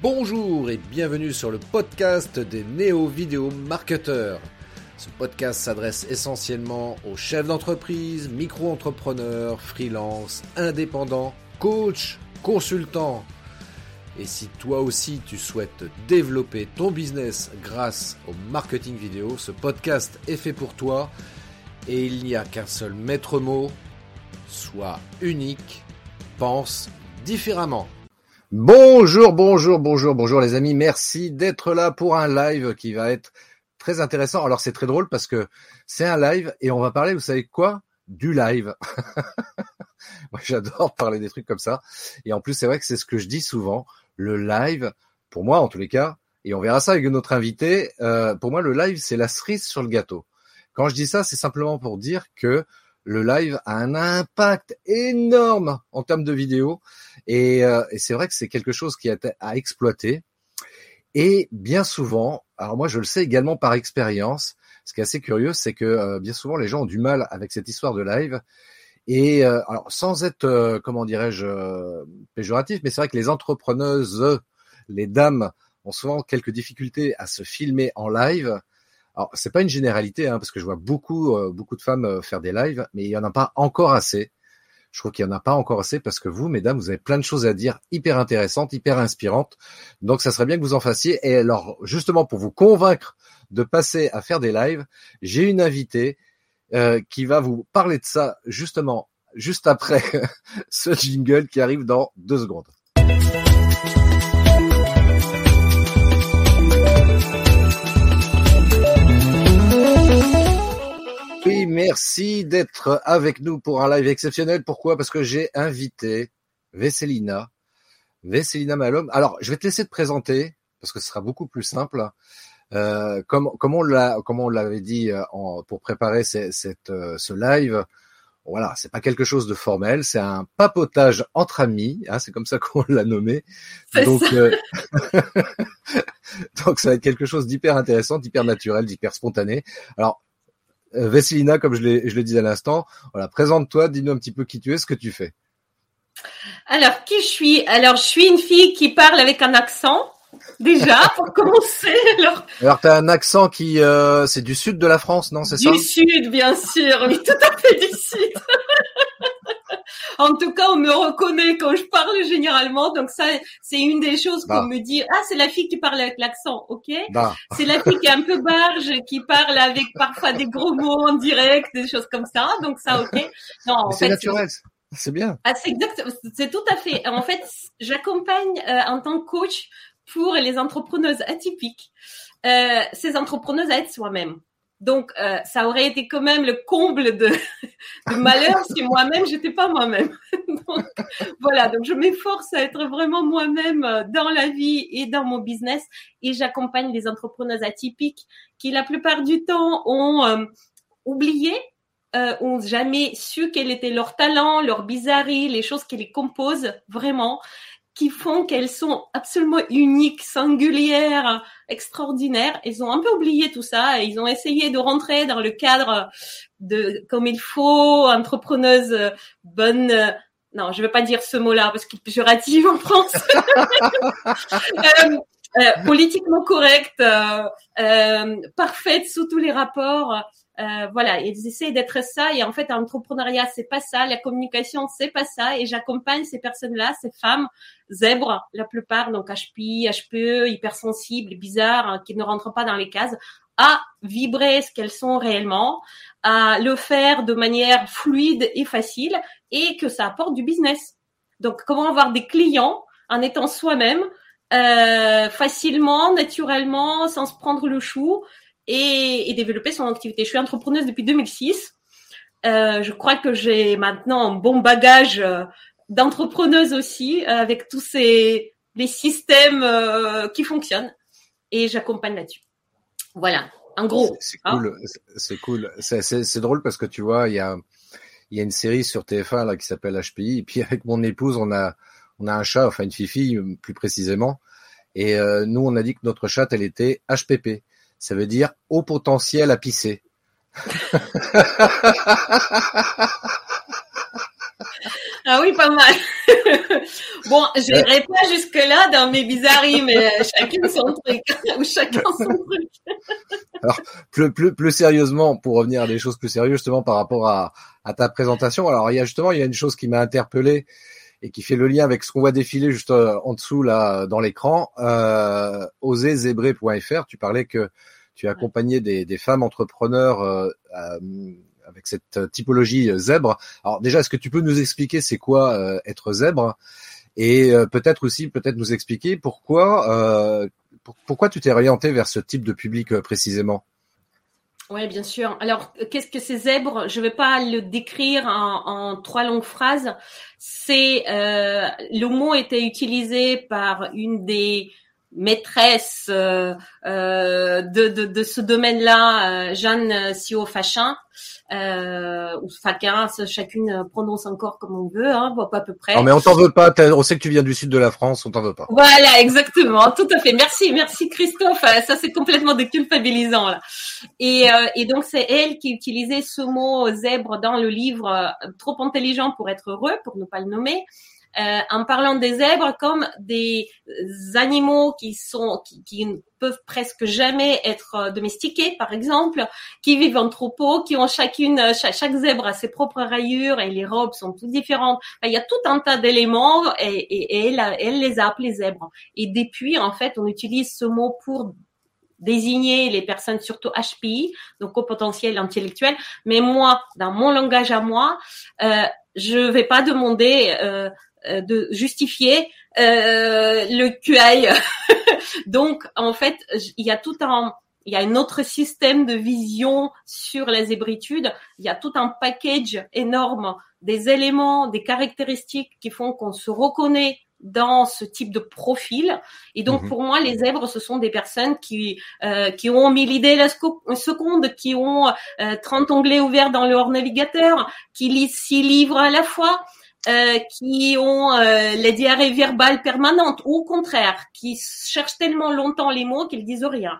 Bonjour et bienvenue sur le podcast des néo-vidéo marketeurs. Ce podcast s'adresse essentiellement aux chefs d'entreprise, micro-entrepreneurs, freelance, indépendants, coachs, consultants. Et si toi aussi tu souhaites développer ton business grâce au marketing vidéo, ce podcast est fait pour toi et il n'y a qu'un seul maître mot, sois unique, pense différemment. Bonjour, bonjour, bonjour, bonjour les amis. Merci d'être là pour un live qui va être très intéressant. Alors c'est très drôle parce que c'est un live et on va parler, vous savez quoi? Du live. Moi j'adore parler des trucs comme ça. Et en plus c'est vrai que c'est ce que je dis souvent. Le live, pour moi en tous les cas, et on verra ça avec notre invité, euh, pour moi le live c'est la cerise sur le gâteau. Quand je dis ça, c'est simplement pour dire que le live a un impact énorme en termes de vidéo. Et, euh, c'est vrai que c'est quelque chose qui a à exploiter. Et bien souvent, alors moi je le sais également par expérience, ce qui est assez curieux, c'est que euh, bien souvent les gens ont du mal avec cette histoire de live. Et euh, alors sans être, comment dirais-je, péjoratif, mais c'est vrai que les entrepreneuses, les dames, ont souvent quelques difficultés à se filmer en live. Alors, c'est pas une généralité, hein, parce que je vois beaucoup, euh, beaucoup de femmes euh, faire des lives, mais il y en a pas encore assez. Je trouve qu'il y en a pas encore assez parce que vous, mesdames, vous avez plein de choses à dire, hyper intéressantes, hyper inspirantes. Donc, ça serait bien que vous en fassiez. Et alors, justement, pour vous convaincre de passer à faire des lives, j'ai une invitée euh, qui va vous parler de ça justement juste après ce jingle qui arrive dans deux secondes. Merci d'être avec nous pour un live exceptionnel. Pourquoi? Parce que j'ai invité Vesselina, Vesselina Malhomme. Alors, je vais te laisser te présenter parce que ce sera beaucoup plus simple. Euh, comme, comme on l'a, comme on l'avait dit euh, en, pour préparer cette, euh, ce live, voilà, c'est pas quelque chose de formel, c'est un papotage entre amis, hein, c'est comme ça qu'on l'a nommé. Donc, euh, donc ça va être quelque chose d'hyper intéressant, d'hyper naturel, d'hyper spontané. Alors, Vesselina, comme je, je le disais à l'instant, voilà, présente-toi, dis-nous un petit peu qui tu es, ce que tu fais. Alors, qui je suis? Alors, je suis une fille qui parle avec un accent, déjà, pour commencer. Alors, alors tu as un accent qui, euh, c'est du sud de la France, non C'est ça? Du sud, bien sûr, oui, tout à fait du sud. En tout cas, on me reconnaît quand je parle généralement. Donc ça, c'est une des choses qu'on bah. me dit. Ah, c'est la fille qui parle avec l'accent, ok? Bah. C'est la fille qui est un peu barge, qui parle avec parfois des gros mots en direct, des choses comme ça. Donc ça, ok Non, c'est naturel. C'est bien. Ah, c'est exact. C'est tout à fait. En fait, j'accompagne euh, en tant que coach pour les entrepreneuses atypiques, euh, ces entrepreneuses à être soi-même. Donc, euh, ça aurait été quand même le comble de, malheur si moi-même j'étais pas moi-même. voilà. Donc, je m'efforce à être vraiment moi-même euh, dans la vie et dans mon business, et j'accompagne les entrepreneurs atypiques qui, la plupart du temps, ont euh, oublié, euh, ont jamais su quel était leur talent, leur bizarrerie, les choses qui les composent vraiment, qui font qu'elles sont absolument uniques, singulières, extraordinaires. Ils ont un peu oublié tout ça et ils ont essayé de rentrer dans le cadre de comme il faut, entrepreneuse bonne. Non, je vais pas dire ce mot-là parce qu'il est péjoratif en France. euh, euh, politiquement correcte, euh, euh, parfaite sous tous les rapports. Euh, voilà, ils essayent d'être ça et en fait, l'entrepreneuriat c'est pas ça, la communication c'est pas ça et j'accompagne ces personnes-là, ces femmes zèbres, la plupart donc HPI, HPE, hypersensibles, bizarres, qui ne rentrent pas dans les cases, à vibrer ce qu'elles sont réellement, à le faire de manière fluide et facile et que ça apporte du business. Donc, comment avoir des clients en étant soi-même, euh, facilement, naturellement, sans se prendre le chou et, et, développer son activité. Je suis entrepreneuse depuis 2006. Euh, je crois que j'ai maintenant un bon bagage euh, d'entrepreneuse aussi, euh, avec tous ces les systèmes euh, qui fonctionnent, et j'accompagne là-dessus. Voilà, en gros. C'est hein. cool, c'est cool. C'est drôle parce que tu vois, il y a il y a une série sur TF1 là qui s'appelle HPI, et puis avec mon épouse, on a on a un chat, enfin une fifi plus précisément, et euh, nous on a dit que notre chat elle était HPP ça veut dire haut potentiel à pisser. ah oui, pas mal. bon, je n'irai pas jusque-là dans mes bizarreries, mais euh, chacun son truc, ou chacun son truc. Alors, plus, plus, plus sérieusement, pour revenir à des choses plus sérieuses, justement, par rapport à, à ta présentation. Alors, il y a justement, il y a une chose qui m'a interpellé et qui fait le lien avec ce qu'on voit défiler juste euh, en dessous là dans l'écran. Euh, oserzébré.fr, tu parlais que tu as accompagné des, des femmes entrepreneurs euh, avec cette typologie zèbre. Alors déjà, est-ce que tu peux nous expliquer c'est quoi euh, être zèbre? Et euh, peut-être aussi peut-être nous expliquer pourquoi euh, pourquoi tu t'es orienté vers ce type de public précisément? Oui, bien sûr. Alors, qu'est-ce que c'est zèbre? Je ne vais pas le décrire en, en trois longues phrases. C'est euh, le mot était utilisé par une des maîtresses euh, de, de, de, ce domaine-là, Jeanne Sio-Fachin, euh, ou Fakin, chacune prononce encore comme on veut, hein, à peu près. Non, mais on t'en veut pas. On sait que tu viens du sud de la France, on t'en veut pas. Voilà, exactement, tout à fait. Merci, merci Christophe. Euh, ça c'est complètement déculpabilisant là. Et, euh, et donc c'est elle qui utilisait ce mot zèbre dans le livre euh, Trop intelligent pour être heureux, pour ne pas le nommer euh, en parlant des zèbres comme des animaux qui sont qui, qui peuvent presque jamais être euh, domestiqués, par exemple, qui vivent en troupeau, qui ont chacune chaque, chaque, zèbre a ses propres rayures et les robes sont toutes différentes. il y a tout un tas d'éléments et, et, et elle, elle les a appelés zèbres. Et depuis, en fait, on utilise ce mot pour désigner les personnes surtout HPI, donc au potentiel intellectuel. Mais moi, dans mon langage à moi, euh, je vais pas demander euh, euh, de justifier euh, le QI. Donc, en fait, il y a tout un il y a un autre système de vision sur la zébritude. Il y a tout un package énorme des éléments, des caractéristiques qui font qu'on se reconnaît dans ce type de profil. Et donc, mhm. pour moi, les zèbres, ce sont des personnes qui euh, qui ont mis l'idée la seconde, qui ont 30 onglets ouverts dans leur navigateur, qui lisent six livres à la fois, euh, qui ont euh, les diarrhées verbales permanentes, ou au contraire, qui cherchent tellement longtemps les mots qu'ils disent rien,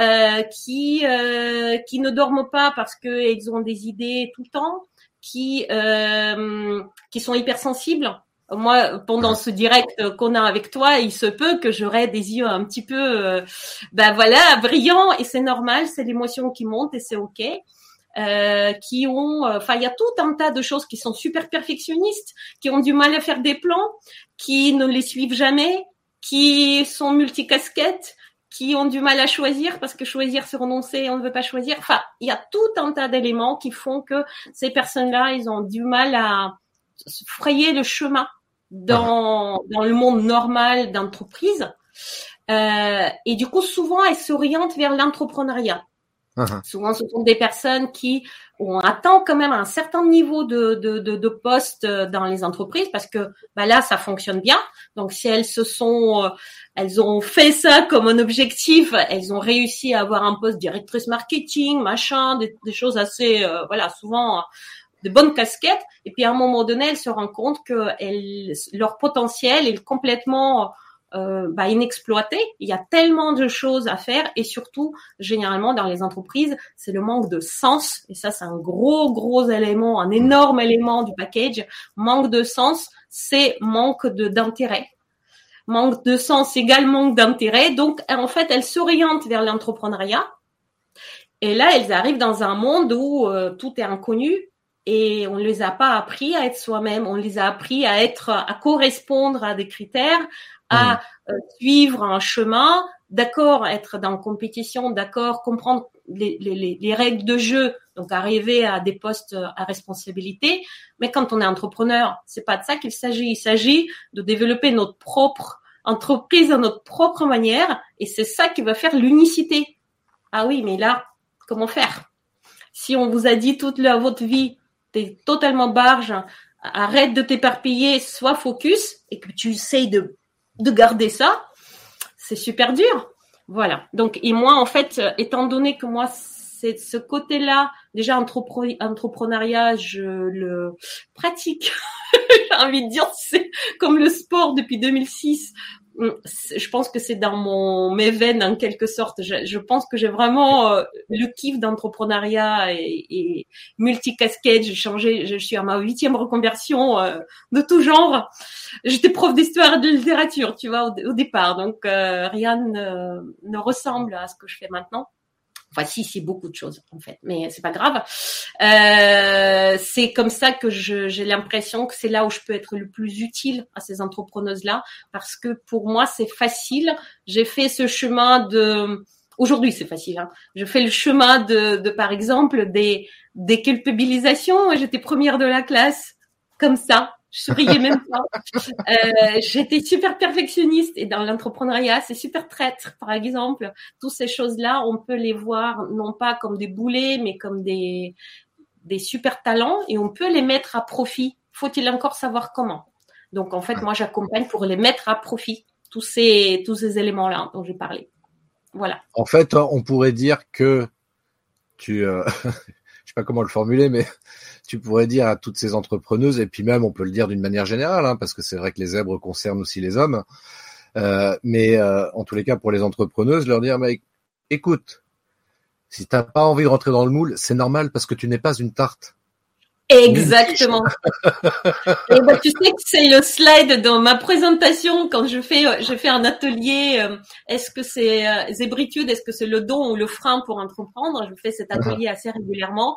euh, qui euh, qui ne dorment pas parce qu'ils ont des idées tout le temps, qui qui sont hypersensibles. Moi, pendant ce direct qu'on a avec toi, il se peut que j'aurai des yeux un petit peu, ben voilà, brillants, et c'est normal, c'est l'émotion qui monte et c'est ok. Euh, qui ont, euh, enfin, il y a tout un tas de choses qui sont super perfectionnistes, qui ont du mal à faire des plans, qui ne les suivent jamais, qui sont multicasquettes, qui ont du mal à choisir parce que choisir c'est renoncer, on ne veut pas choisir. Enfin, il y a tout un tas d'éléments qui font que ces personnes-là, ils ont du mal à frayer le chemin dans, dans le monde normal d'entreprise. Euh, et du coup, souvent, elles s'orientent vers l'entrepreneuriat. Uh-huh. Souvent, ce sont des personnes qui ont atteint quand même un certain niveau de, de, de, de poste euh, dans les entreprises parce que bah là, ça fonctionne bien. Donc, si elles se sont, euh, elles ont fait ça comme un objectif, elles ont réussi à avoir un poste directrice marketing, machin, des, des choses assez, euh, voilà, souvent de bonnes casquettes. Et puis, à un moment donné, elles se rendent compte que elles, leur potentiel est complètement euh, bah, inexploité. Il y a tellement de choses à faire et surtout, généralement dans les entreprises, c'est le manque de sens. Et ça, c'est un gros, gros élément, un énorme élément du package. Manque de sens, c'est manque d'intérêt. Manque de sens égale manque d'intérêt. Donc, en fait, elles s'orientent vers l'entrepreneuriat. Et là, elles arrivent dans un monde où euh, tout est inconnu et on ne les a pas appris à être soi-même. On les a appris à être, à correspondre à des critères, à euh, suivre un chemin, d'accord, être dans compétition, d'accord, comprendre les, les, les, règles de jeu, donc arriver à des postes à responsabilité. Mais quand on est entrepreneur, c'est pas de ça qu'il s'agit. Il s'agit de développer notre propre entreprise à notre propre manière, et c'est ça qui va faire l'unicité. Ah oui, mais là, comment faire? Si on vous a dit toute la, votre vie, t'es totalement barge, arrête de t'éparpiller, sois focus, et que tu essayes de de garder ça, c'est super dur. Voilà. Donc, et moi, en fait, étant donné que moi, c'est ce côté-là, déjà entrepreneuriat, je le pratique. J'ai envie de dire, c'est comme le sport depuis 2006 Mm, je pense que c'est dans mon mes veines en quelque sorte. Je, je pense que j'ai vraiment euh, le kiff d'entrepreneuriat et, et multicasquette. J'ai changé, je suis à ma huitième reconversion euh, de tout genre. J'étais prof d'histoire et de littérature, tu vois, au, départ. Donc euh, rien ne, ne ressemble à ce que je fais maintenant. Enfin, si, beaucoup de choses en fait, mais c'est pas grave. Euh, c'est comme ça que j'ai l'impression que c'est là où je peux être le plus utile à ces entrepreneuses-là, parce que pour moi c'est facile. J'ai fait ce chemin de Aujourd'hui, c'est facile. Hein. Je fais le chemin de, de par exemple, des, des culpabilisations. J'étais première de la classe, comme ça je souriais même pas. Euh, J'étais super perfectionniste et dans l'entrepreneuriat, c'est super traître, par exemple. Toutes ces choses-là, on peut les voir non pas comme des boulets, mais comme des, des super talents et on peut les mettre à profit. Faut-il encore savoir comment? Donc en fait, moi, j'accompagne pour les mettre à profit tous ces tous ces éléments-là dont j'ai parlé. Voilà. En fait, on pourrait dire que tu, euh, je sais pas comment le formuler, mais tu pourrais dire à toutes ces entrepreneuses, et puis même on peut le dire d'une manière générale, hein, parce que c'est vrai que les zèbres concernent aussi les hommes, euh, mais euh, en tous les cas pour les entrepreneuses, leur dire, mais écoute, si t'as pas envie de rentrer dans le moule, c'est normal parce que tu n'es pas une tarte. Exactement. et ben, tu sais que c'est le slide dans ma présentation quand je fais euh, je fais un atelier. Est-ce que c'est zébritude, est-ce que c'est le don ou le frein pour entreprendre? Je fais cet atelier assez régulièrement.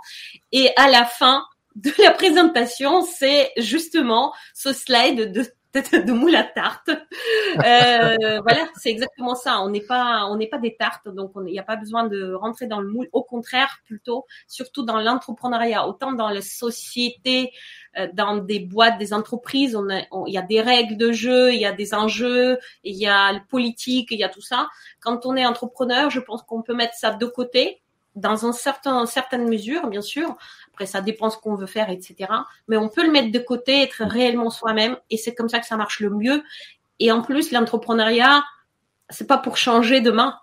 Et à la fin, de la présentation, c'est justement ce slide de de moule à tarte. Euh, voilà, c'est exactement ça. On n'est pas, on n'est pas des tartes, donc il n'y a pas besoin de rentrer dans le moule. Au contraire, plutôt, surtout dans l'entrepreneuriat, autant dans les sociétés, euh, dans des boîtes, des entreprises, on il y a des règles de jeu, il y a des enjeux, il y a le politique, il y a tout ça. Quand on est entrepreneur, je pense qu'on peut mettre ça de côté dans un certain, certaine mesure, bien sûr. Après, ça dépend ce qu'on veut faire, etc. Mais on peut le mettre de côté, être réellement soi-même, et c'est comme ça que ça marche le mieux. Et en plus, l'entrepreneuriat, c'est pas pour changer demain.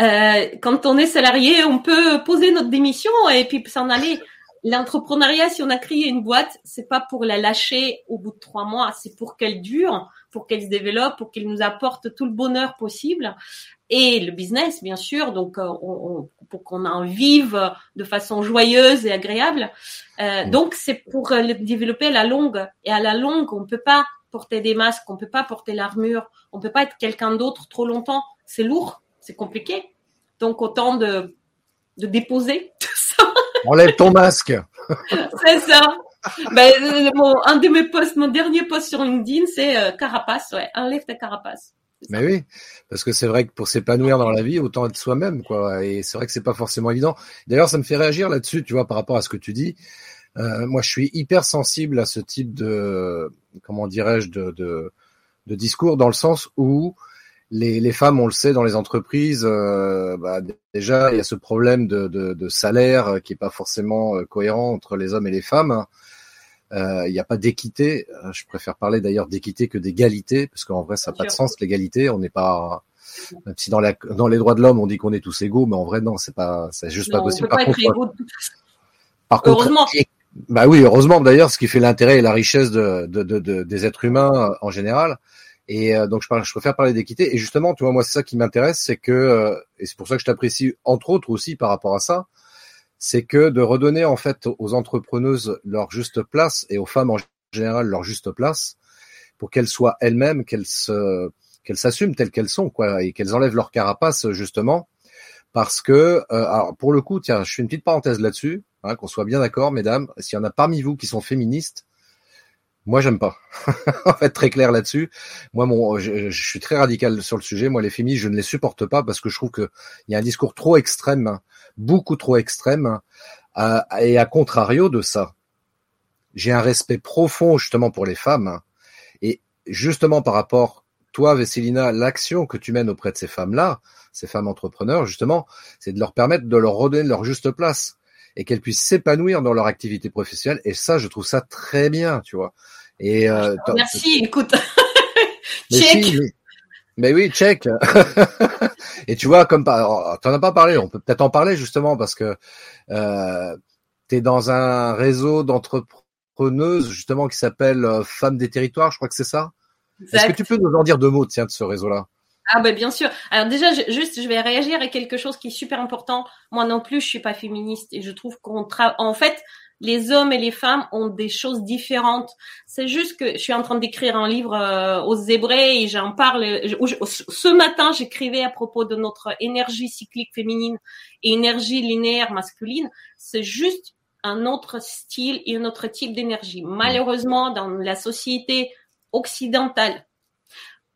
Euh, quand on est salarié, on peut poser notre démission et puis s'en aller. L'entrepreneuriat, si on a créé une boîte, c'est pas pour la lâcher au bout de trois mois, c'est pour qu'elle dure, pour qu'elle se développe, pour qu'elle nous apporte tout le bonheur possible et le business, bien sûr, donc euh, on, pour qu'on en vive de façon joyeuse et agréable. Euh, donc c'est pour le développer à la longue. Et à la longue, on peut pas porter des masques, on peut pas porter l'armure, on peut pas être quelqu'un d'autre trop longtemps. C'est lourd, c'est compliqué. Donc autant de de déposer tout ça. Enlève ton masque. c'est ça. Ben, mon, un de mes posts, mon dernier post sur LinkedIn, c'est euh, carapace. Ouais, enlève ta carapace. Mais oui, parce que c'est vrai que pour s'épanouir dans la vie, autant être soi-même, quoi. Et c'est vrai que c'est pas forcément évident. D'ailleurs, ça me fait réagir là-dessus, tu vois, par rapport à ce que tu dis. Euh, moi, je suis hyper sensible à ce type de, comment dirais-je, de, de, de, discours, dans le sens où les, les femmes, on le sait, dans les entreprises, euh, bah, déjà, il y a ce problème de, de, de salaire qui est pas forcément euh, cohérent entre les hommes et les femmes. Euh, il n'y a pas d'équité. Euh, je préfère parler d'ailleurs d'équité que d'égalité, parce qu'en vrai, ça n'a pas de sens l'égalité. On n'est pas, même si dans, la, dans les droits de l'homme, on dit qu'on est tous égaux, mais en vrai, non, c'est pas, c'est juste pas possible. par, contre, par contre, heureusement. Bah oui, heureusement d'ailleurs, ce qui fait l'intérêt et la richesse de, de, de, des êtres humains en général. Et euh, donc je, parle, je préfère parler d'équité. Et justement, tu vois, moi c'est ça qui m'intéresse, c'est que et c'est pour ça que je t'apprécie entre autres aussi par rapport à ça, c'est que de redonner en fait aux entrepreneuses leur juste place et aux femmes en général leur juste place pour qu'elles soient elles-mêmes, qu'elles se qu'elles s'assument telles qu'elles sont quoi et qu'elles enlèvent leur carapace justement parce que euh, alors pour le coup tiens je fais une petite parenthèse là-dessus hein, qu'on soit bien d'accord mesdames s'il y en a parmi vous qui sont féministes moi j'aime pas en fait très clair là-dessus moi mon je, suis très radical sur le sujet moi les féministes je ne les supporte pas parce que je trouve que il y a un discours trop extrême beaucoup trop extrême. Euh, et à contrario de ça, j'ai un respect profond justement pour les femmes. Et justement par rapport, toi, Vesselina, l'action que tu mènes auprès de ces femmes-là, ces femmes entrepreneurs, justement, c'est de leur permettre de leur redonner leur juste place et qu'elles puissent s'épanouir dans leur activité professionnelle. Et ça, je trouve ça très bien, tu vois. Et euh, merci. Écoute, check. Mais oui, check. et tu vois, comme pas, t'en as pas parlé, on peut peut-être en parler justement parce que euh, tu es dans un réseau d'entrepreneuses justement qui s'appelle euh, Femmes des territoires, je crois que c'est ça? Est-ce que tu peux nous en dire deux mots tiens, de ce réseau-là? Ah ben bien sûr. Alors déjà, juste, je vais réagir à quelque chose qui est super important. Moi non plus, je suis pas féministe et je trouve qu'on travaille. En fait, les hommes et les femmes ont des choses différentes. C'est juste que je suis en train d'écrire un livre euh, aux Zébrés et j'en parle. ce matin, j'écrivais à propos de notre énergie cyclique féminine et énergie linéaire masculine. C'est juste un autre style et un autre type d'énergie. Malheureusement, dans la société occidentale,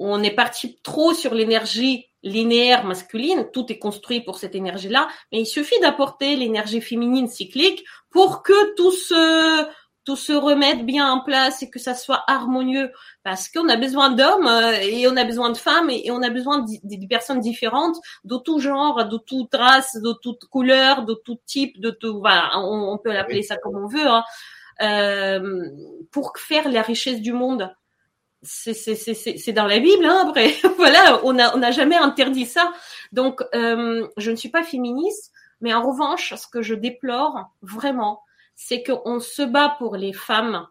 on est parti trop sur l'énergie linéaire masculine, tout est construit pour cette énergie-là, mais il suffit d'apporter l'énergie féminine cyclique pour que tout se tout se remette bien en place et que ça soit harmonieux. Parce qu'on a besoin d'hommes euh, et on a besoin de femmes et on a besoin de, personnes différentes de tout genre, de toute race, de toute couleur, de tout type, de tout voilà, on, peut l'appeler ça comme on veut hein, euh, pour faire la richesse du monde c'est dans la Bible, hein, après. voilà, on n'a on a jamais interdit ça. Donc, euh, je ne suis pas féministe, mais en revanche, ce que je déplore vraiment, c'est qu'on se bat pour les femmes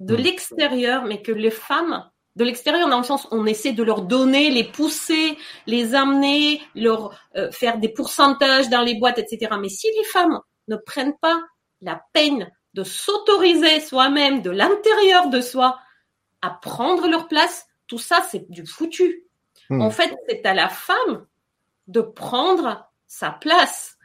de mm. l'extérieur, mais que les femmes de l'extérieur, dans le sens, on essaie de leur donner, les pousser, les amener, leur euh, faire des pourcentages dans les boîtes, etc. Mais si les femmes ne prennent pas la peine de s'autoriser soi-même de l'intérieur de soi à prendre leur place, tout ça, c'est du foutu. Hmm. En fait, c'est à la femme de prendre sa place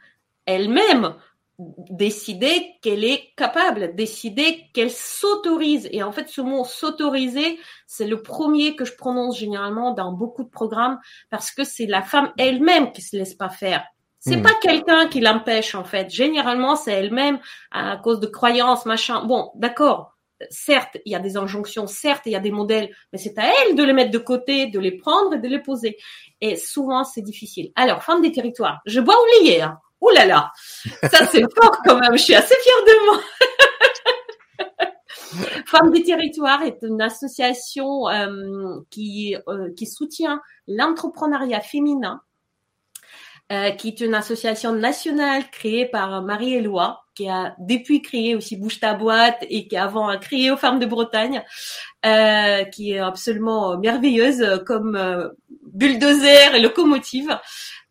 elle-même, décider qu'elle est capable, décider qu'elle s'autorise. Et en fait, ce mot s'autoriser, c'est le premier que je prononce généralement dans beaucoup de programmes parce que c'est la femme elle-même qui se laisse pas faire. C'est hmm. pas quelqu'un qui l'empêche en fait. Généralement, c'est elle-même à cause de croyances, machin. Bon, d'accord certes, il y a des injonctions, certes, il y a des modèles, mais c'est à elle de les mettre de côté, de les prendre et de les poser. Et souvent, c'est difficile. Alors, femme des territoires, je bois oublier. Hein. Ouh là là, ça c'est fort quand même. Je suis assez fière de moi. Femme des territoires est une association euh, qui, euh, qui soutient l'entrepreneuriat féminin euh, qui est une association nationale créée par Marie-Éloi, qui a depuis créé aussi Bouge ta boîte et qui avant a créé aux femmes de Bretagne, euh, qui est absolument merveilleuse comme euh, bulldozer et locomotive.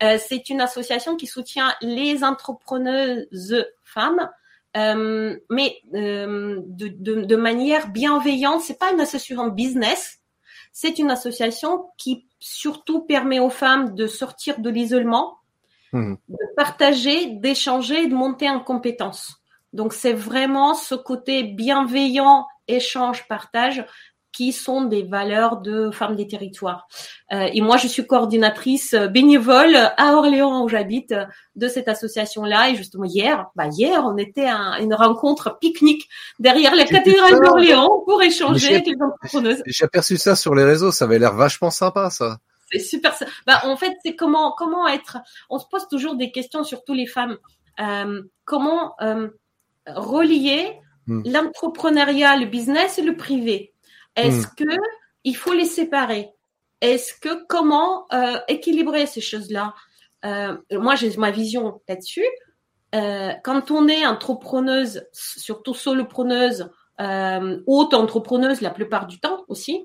Euh, c'est une association qui soutient les entrepreneuses femmes. Euh, mais de, de, de, manière bienveillante. C'est pas une association business, c'est une association qui surtout permet aux femmes de sortir de l'isolement, Mmh. de partager, d'échanger de monter en compétences. Donc c'est vraiment ce côté bienveillant, échange, partage qui sont des valeurs de femmes des territoires. Euh, et moi, je suis coordinatrice bénévole à Orléans où j'habite de cette association-là. Et justement hier, bah hier, on était à une rencontre pique-nique derrière la cathédrale d'Orléans pour échanger avec les entrepreneuses. J'ai aperçu ça sur les réseaux. Ça avait l'air vachement sympa, ça c'est super. Bah, en fait, c'est comment comment être. On se pose toujours des questions, surtout les femmes. Euh, comment euh, relier hmm. l'entrepreneuriat, le business et le privé? Est-ce hmm. que il faut les séparer? Est-ce que comment euh, équilibrer ces choses-là? Moi, j'ai ma vision là-dessus. quand on est entrepreneuse, surtout solopreneuse, haute entrepreneuse la plupart du temps aussi,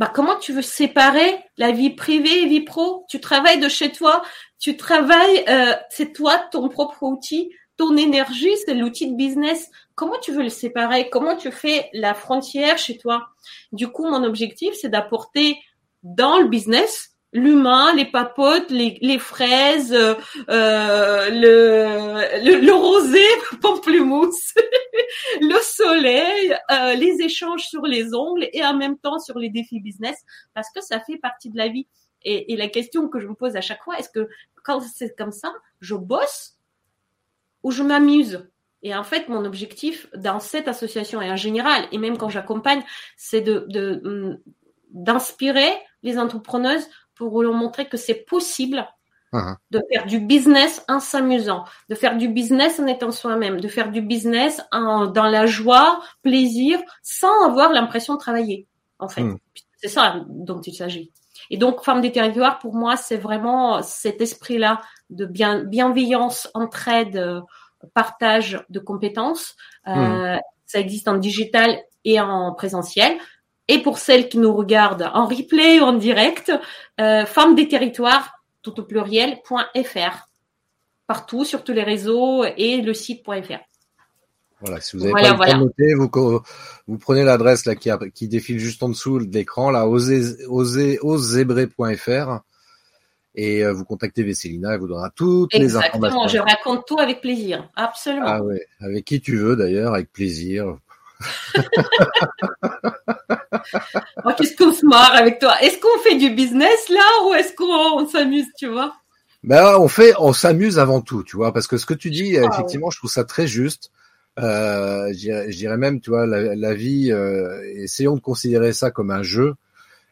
bah, comment tu veux séparer la vie privée et vie pro? Tu travailles de chez toi, tu travailles, euh, c'est toi ton propre outil, ton énergie, c'est l'outil de business. Comment tu veux le séparer? Comment tu fais la frontière chez toi? Du coup, mon objectif, c'est d'apporter dans le business l'humain, les papotes, les, les fraises, euh, le, le, le, rosé, pamplemousse, le soleil, euh, les échanges sur les ongles et en même temps sur les défis business parce que ça fait partie de la vie. Et, et la question que je me pose à chaque fois, est-ce que quand c'est comme ça, je bosse ou je m'amuse? Et en fait, mon objectif dans cette association et en général, et même quand j'accompagne, c'est de, de hum, d'inspirer les entrepreneuses pour leur montrer que c'est possible uh-huh. de faire du business en s'amusant, de faire du business en étant soi-même, de faire du business en, dans la joie, plaisir, sans avoir l'impression de travailler. En fait, hmm. c'est ça dont il s'agit. Et donc, Femme des territoires, pour moi, c'est vraiment cet esprit-là de bien, bienveillance, entraide, euh, partage de compétences. Euh, hmm. Ça existe en digital et en présentiel. Et pour celles qui nous regardent en replay ou en direct, euh, femmes des territoires, tout au pluriel.fr. Partout, sur tous les réseaux et le site.fr. Voilà, si vous avez pas le temps de noter, vous, vous prenez l'adresse là qui, qui, défile juste en dessous de l'écran, là, et euh, vous contactez Vesselina, elle vous donnera toutes les informations. Exactement, je raconte tout avec plaisir, absolument. Ah ouais, avec qui tu veux d'ailleurs, avec plaisir. oh, Qu'est-ce qu'on se marre avec toi Est-ce qu'on fait du business là ou est-ce qu'on s'amuse, tu vois? Ben on fait, on s'amuse avant tout, tu vois, parce que ce que tu dis, ah effectivement, je trouve ça très juste. Euh, je dirais même, tu vois, la, la vie, euh, essayons de considérer ça comme un jeu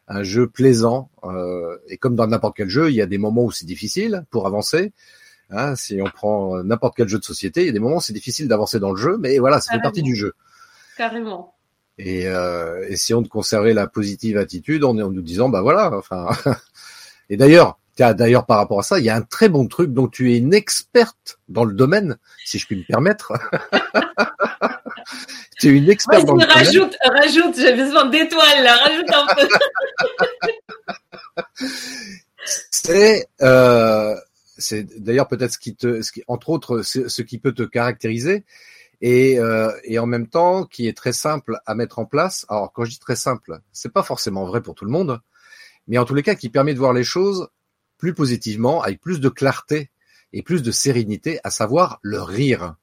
un jeu plaisant. Euh, et comme dans n'importe quel jeu, il y a des moments où c'est difficile pour avancer. Hein, si on prend n'importe quel jeu de société, il y a des moments où c'est difficile d'avancer dans le jeu, mais voilà, ça fait partie du jeu. Carrément. Et euh, essayons de conserver la positive attitude en, en nous disant, bah voilà, enfin. et d'ailleurs, d'ailleurs par rapport à ça, il y a un très bon truc dont tu es une experte dans le domaine, si je puis me permettre. tu es une experte dans le rajoute, domaine. Rajoute, j'ai besoin d'étoiles là, rajoute un peu. c'est euh, c'est d'ailleurs peut-être ce qui te, ce qui, entre autres, ce qui peut te caractériser, et, euh, et en même temps qui est très simple à mettre en place. Alors quand je dis très simple, c'est pas forcément vrai pour tout le monde, mais en tous les cas qui permet de voir les choses plus positivement, avec plus de clarté et plus de sérénité, à savoir le rire.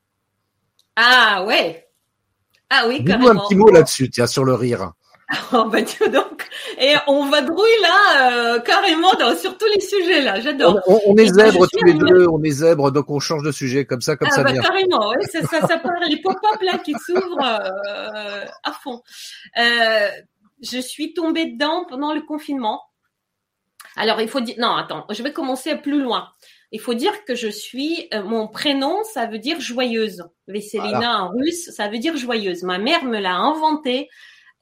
Ah ouais. Ah oui, carrément. un petit mot là-dessus, tiens, sur le rire. Oh bah donc, et on va drouiller là euh, carrément dans, sur tous les sujets là. J'adore. On, on, est zèbres tous les deux, on est zèbres, donc on change de sujet comme ça, comme ah, ça bah, Carrément, oui, ça, ça, ça part les pop-up là qui s'ouvrent euh, à fond. Euh, je suis tombée dedans pendant le confinement. Alors il faut dire, non, attends, je vais commencer plus loin. Il faut dire que je suis, euh, mon prénom, ça veut dire joyeuse. Vesselina en russe, ça veut dire joyeuse. Ma mère me l'a inventé.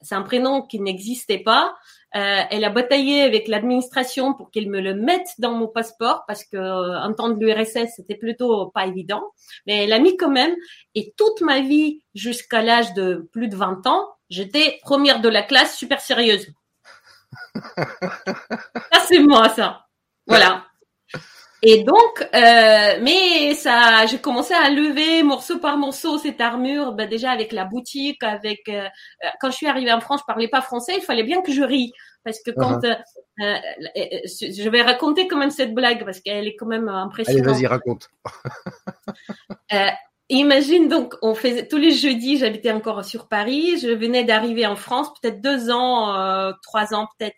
C'est un prénom qui n'existait pas. Euh, elle a bataillé avec l'administration pour qu'elle me le mette dans mon passeport parce que euh, en temps de l'URSS c'était plutôt pas évident, mais elle a mis quand même. Et toute ma vie jusqu'à l'âge de plus de 20 ans, j'étais première de la classe, super sérieuse. ça c'est moi ça. Voilà. Et donc, euh, mais ça, j'ai commencé à lever morceau par morceau cette armure. Ben déjà avec la boutique, avec euh, euh, quand je suis arrivée en France, je parlais pas français. Il fallait bien que je rie parce que quand uh-huh. euh, je vais raconter quand même cette blague parce qu'elle est quand même impressionnante. Allez, vas-y, raconte. Imagine donc, on faisait tous les jeudis, j'habitais encore sur Paris, je venais d'arriver en France, peut-être deux ans, trois ans peut-être.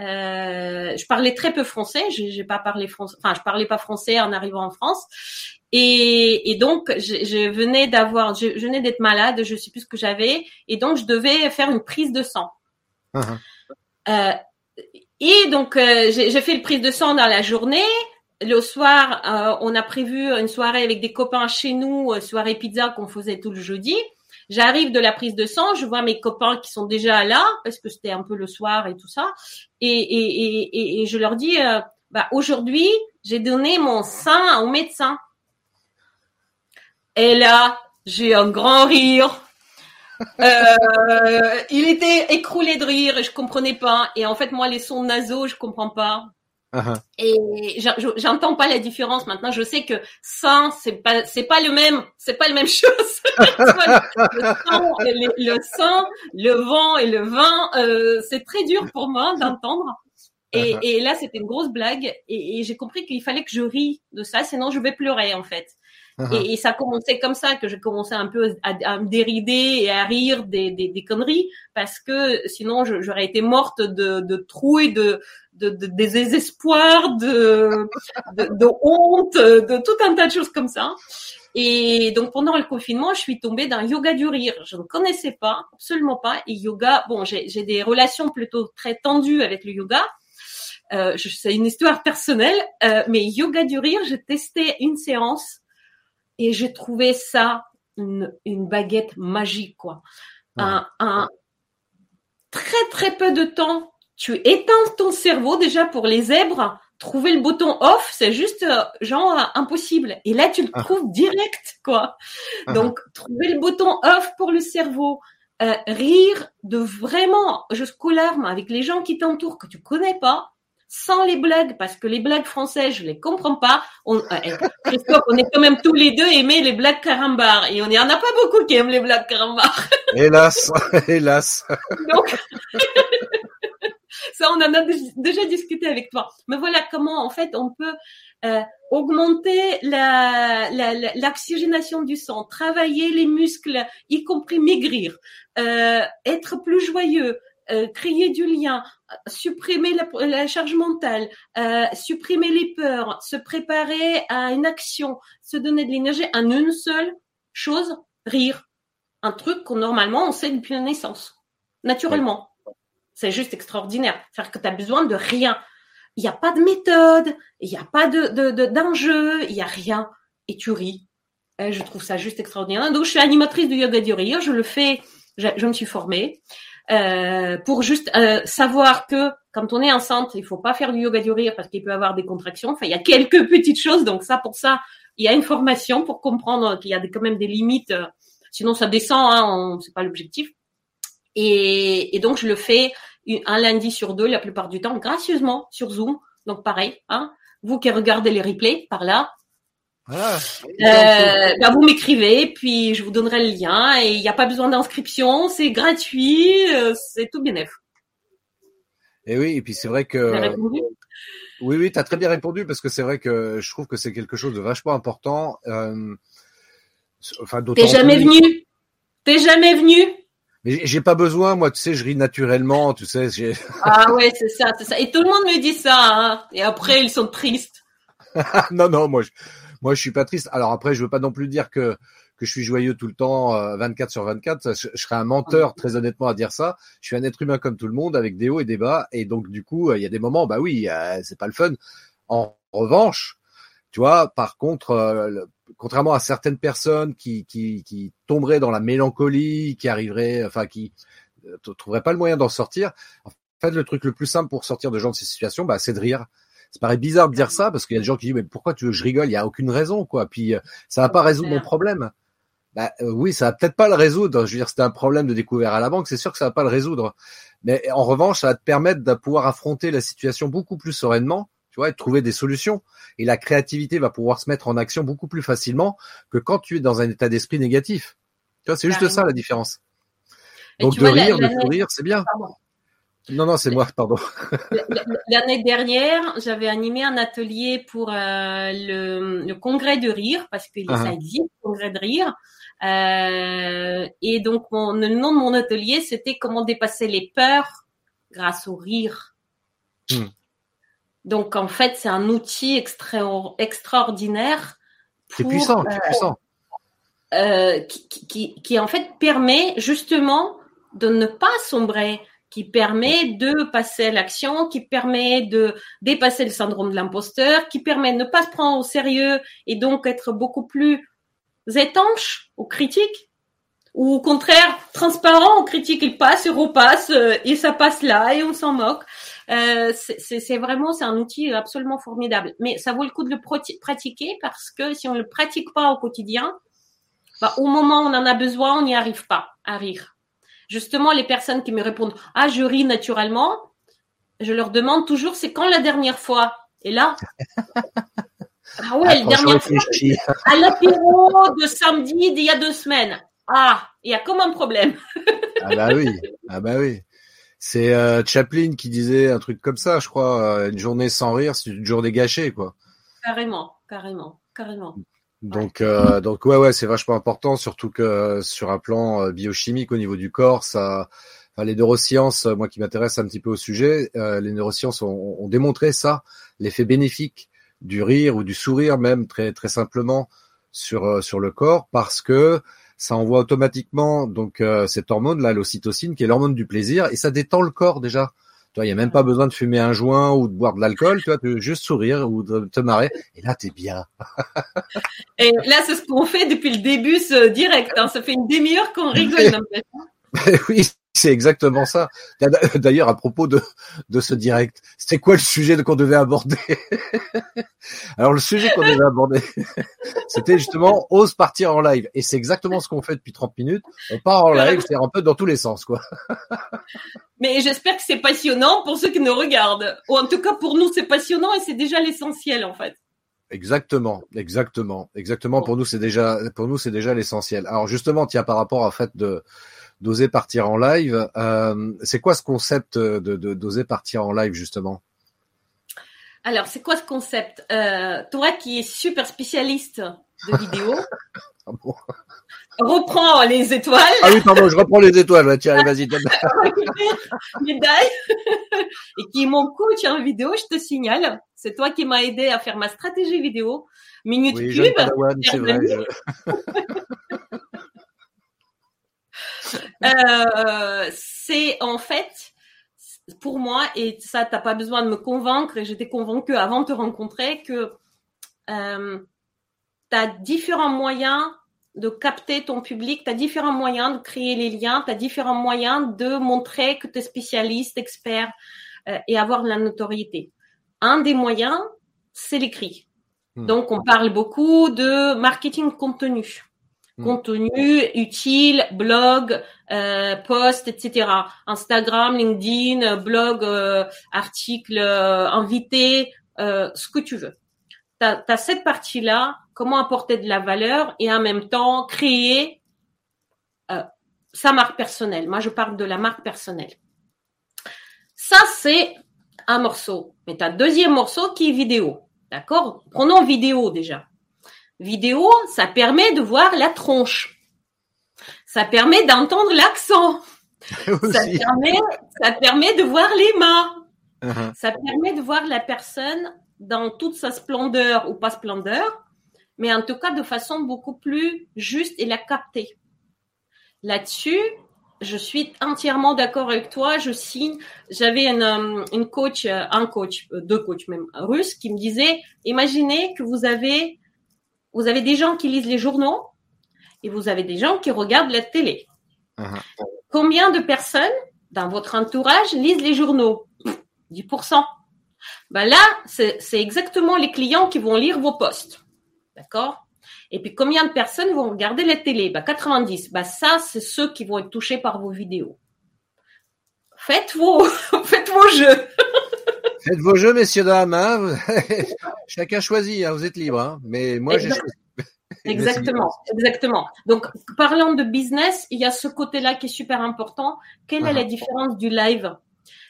Euh, je parlais très peu français, j'ai pas parlé français, enfin je parlais pas français en arrivant en France. Et, et donc je, je venais d'avoir, je, je, venais d'être malade, je sais plus ce que j'avais, et donc je devais faire une prise de sang. Uh-huh. Euh, et donc euh, j'ai fait une prise de sang dans la journée. Le soir, euh, on a prévu une soirée avec des copains chez nous, euh, soirée pizza qu'on faisait tout le jeudi. J'arrive de la prise de sang, je vois mes copains qui sont déjà là parce que c'était un peu le soir et tout ça, et, et, et, et je leur dis, euh, bah, aujourd'hui, j'ai donné mon sein au médecin. Et là, j'ai un grand rire. Euh, il était écroulé de rire et je comprenais pas. Et en fait, moi, les sons nasaux, je comprends pas. Uh-huh. Et j'entends pas la différence maintenant. Je sais que sang, c'est pas, c'est pas le même, c'est pas la même chose. le, sang, le, sang, le vent et le vin, euh, c'est très dur pour moi d'entendre. Et, uh-huh. et, là, c'était une grosse blague. Et, et j'ai compris qu'il fallait que je ris de ça, sinon je vais pleurer en fait. Uh-huh. Et, et, ça commençait comme ça que j'ai commencé un peu à, à, me dérider et à rire des, des, des conneries parce que sinon j'aurais été morte de, de trouille, de, de, de, de, de, de, honte, de tout un tas de choses comme ça. Et donc pendant le confinement, je suis tombée d'un yoga du rire. Je ne connaissais pas, absolument pas. Et yoga, bon, j'ai des relations plutôt très tendues avec le yoga. Euh, c'est une histoire personnelle, euh, mais yoga du rire, j'ai testé une séance et j'ai trouvé ça une, une, baguette magique, quoi. Un, un, très très peu de temps tu éteins ton cerveau déjà pour les zèbres. Trouver le bouton off, c'est juste euh, genre impossible. Et là, tu le ah. trouves direct, quoi. Ah. Donc, trouver le bouton off pour le cerveau, euh, rire de vraiment jusqu'aux larmes avec les gens qui t'entourent que tu connais pas, sans les blagues, parce que les blagues françaises, je les comprends pas. On, euh, eh, Christophe, on est quand même tous les deux aimés les blagues carambar. Et on y en a pas beaucoup qui aiment les blagues carambar. Hélas, hélas. Donc, ça, on en a déjà discuté avec toi. Mais voilà comment, en fait, on peut euh, augmenter l'oxygénation la, du sang, travailler les muscles, y compris maigrir, euh, être plus joyeux, euh, créer du lien, supprimer la, charge mentale, euh, supprimer les peurs, se préparer à une action, se donner de l'énergie en une seule chose, rire. Un truc qu'on normalement on sait depuis la naissance, naturellement. C'est juste extraordinaire. C'est-à-dire que tu as besoin de rien. Il n'y a pas de méthode, il n'y a pas de, d'enjeu, il n'y a rien. Et tu ris. Je trouve ça juste extraordinaire. Donc, je suis animatrice du yoga du rire. Je le fais, je me suis formée. Euh, pour juste euh, savoir que quand on est enceinte, il faut pas faire du yoga du rire parce qu'il peut avoir des contractions. Enfin, il y a quelques petites choses. Donc ça, pour ça, il y a une formation pour comprendre qu'il y a quand même des limites. Sinon, ça descend. Hein, c'est pas l'objectif. Et, et, donc, je le fais un lundi sur deux la plupart du temps, gracieusement sur Zoom. Donc pareil, hein, vous qui regardez les replays par là, ah, euh, bah, vous m'écrivez, puis je vous donnerai le lien. Et il n'y a pas besoin d'inscription, c'est gratuit, euh, c'est tout bien neuf. Et oui, et puis c'est vrai que. Oui, oui, tu as très bien répondu parce que c'est vrai que je trouve que c'est quelque chose de vachement important. Euh, enfin, T'es jamais venu? T'es jamais venu? Mais j'ai pas besoin, moi, tu sais, je ris naturellement, tu sais. Ah ouais, c'est ça, c'est ça. Et tout le monde me dit ça, hein. Et après, ils sont tristes. non, non, moi, je, moi, je suis pas triste. Alors après, je veux pas non plus dire que que je suis joyeux tout le temps, 24 euh, sur 24. Je, serais un menteur, très honnêtement, à dire ça. Je suis un être humain comme tout le monde, avec des hauts et des bas. Et donc, du coup, il y a des moments, bah oui, euh, c'est pas le fun. En revanche, tu vois, par contre, euh, contrairement à certaines personnes qui, qui, qui tomberaient dans la mélancolie, qui arriveraient, enfin, qui trouveraient pas le moyen d'en sortir. En fait, le truc le plus simple pour sortir de gens de ces situations, bah, c'est de rire ça paraît bizarre de dire ça parce qu'il y a des gens qui disent mais pourquoi tu veux que je rigole? Il y a aucune raison quoi. Puis euh, ça va pas résoudre mon problème. Bah, euh, oui, ça va peut-être pas le résoudre. Je veux dire, c'était un problème de découvert à la banque, c'est sûr que ça va pas le résoudre. Mais en revanche, ça va te permettre de pouvoir affronter la situation beaucoup plus sereinement, tu vois, et de trouver des solutions. Et la créativité va pouvoir se mettre en action beaucoup plus facilement que quand tu es dans un état d'esprit négatif. Tu vois, c'est juste ça la différence. Donc de rire, de sourire, c'est bien. Non, non, c'est moi, pardon. L'année dernière, j'avais animé un atelier pour euh, le, congrès de rire, parce que uh-huh. ça existe, le congrès de rire. Euh, et donc, le nom de mon atelier, c'était comment dépasser les peurs grâce au rire. Hmm. Donc, en fait, c'est un outil extra extraordinaire. C'est puissant, c'est puissant. Euh, qui, qui, qui, en fait permet justement de ne pas sombrer qui permet de passer à l'action, qui permet de dépasser le syndrome de l'imposteur, qui permet de ne pas se prendre au sérieux et donc être beaucoup plus étanche aux critiques, ou au contraire transparent aux critiques. Il passe et repasse euh, et ça passe là et on s'en moque. Euh, c'est vraiment c'est un outil absolument formidable. Mais ça vaut le coup de le pratiquer parce que si on ne le pratique pas au quotidien, bah, au moment où on en a besoin, on n'y arrive pas à rire justement, les personnes qui me répondent Ah, je ris naturellement, je leur demande toujours C'est quand la dernière fois? Et là, ah ouais, la dernière fois, à l'apéro de samedi d'il y a deux semaines. Ah, il y a comme un problème. ah bah oui, ah bah oui. C'est euh, Chaplin qui disait un truc comme ça, je crois. Euh, une journée sans rire, c'est une journée gâchée, quoi. Carrément, carrément, carrément. Donc, euh, donc ouais, ouais, c'est vachement important, surtout que sur un plan euh, biochimique au niveau du corps, ça, enfin, les neurosciences, euh, moi qui m'intéresse un petit peu au sujet, euh, les neurosciences ont, ont, démontré ça, l'effet bénéfique du rire ou du sourire même très très simplement sur sur le corps, parce que ça envoie automatiquement donc cette hormone là, l'ocytocine, qui est l'hormone du plaisir, et ça détend le corps déjà il n'y a même pas besoin de fumer un joint ou de boire de l'alcool, tu vois, tu juste sourire ou de te marrer. Et là, t'es bien. et là, c'est ce qu'on fait depuis le début, ce direct. Hein. Ça fait une demi-heure qu'on rigole. oui, c'est exactement ça. D'ailleurs, à propos de, de ce direct, c'était quoi le sujet qu'on devait aborder? Alors, le sujet qu'on devait aborder, c'était justement ose partir en live. Et c'est exactement ce qu'on fait depuis 30 minutes. On part en live, c'est un peu dans tous les sens, quoi. Mais j'espère que c'est passionnant pour ceux qui nous regardent. Ou en tout cas, pour nous, c'est passionnant et c'est déjà l'essentiel, en fait. Exactement, exactement, exactement. Pour nous, c'est déjà, pour nous, c'est déjà l'essentiel. Alors justement, tiens, par rapport à fait de d'oser partir en live, euh, c'est quoi ce concept de d'oser partir en live justement? Alors, c'est quoi ce concept? Euh, Toi, qui es super spécialiste de vidéo, ah reprends les étoiles. Ah oui, pardon, je reprends les étoiles. Tiens, vas-y. Médaille. Et qui est mon coach en vidéo, je te signale. C'est toi qui m'as aidé à faire ma stratégie vidéo. Minute oui, Cube. c'est vrai. euh, c'est en fait, pour moi, et ça, t'as pas besoin de me convaincre, et j'étais convaincue avant de te rencontrer, que euh, tu as différents moyens de capter ton public, tu as différents moyens de créer les liens, tu as différents moyens de montrer que tu es spécialiste, expert euh, et avoir de la notoriété. Un des moyens, c'est l'écrit. Hmm. Donc, on parle beaucoup de marketing contenu. Hmm. Contenu utile, blog, euh, post, etc. Instagram, LinkedIn, blog, euh, article, euh, invité, euh, ce que tu veux. Tu as, cette partie-là comment apporter de la valeur et en même temps créer sa marque personnelle. Moi, je parle de la marque personnelle. Ça, c'est un morceau. Mais tu as deuxième morceau qui est vidéo. D'accord? Prenons vidéo déjà. Vidéo, ça permet de voir la tronche. Ça permet d'entendre l'accent. ça, permet, ça permet de voir les mains. Uh-huh. Ça permet de voir la personne dans toute sa splendeur ou pas splendeur mais en tout cas de façon beaucoup plus juste et la capter. Là-dessus, je suis entièrement d'accord avec toi. Je signe. J'avais une, euh, une coach, euh, un coach, euh, deux coachs même russes, qui me disait imaginez que vous avez, vous avez des gens qui lisent les journaux et vous avez des gens qui regardent la télé. Uh-huh. Combien de personnes dans votre entourage lisent les journaux? 10%. Ben là, c'est exactement les clients qui vont lire vos posts. D'accord? Et puis combien de personnes vont regarder la télé? Bah, 90. Bah, ça, c'est ceux qui vont être touchés par vos vidéos. Faites vos, faites vos jeux. Faites vos jeux, messieurs, dames. Hein. Chacun choisit, hein. vous êtes libre. Hein. Mais moi, j'ai choisi. Exactement, exactement. Donc, parlant de business, il y a ce côté-là qui est super important. Quelle est la uh-huh. différence du live?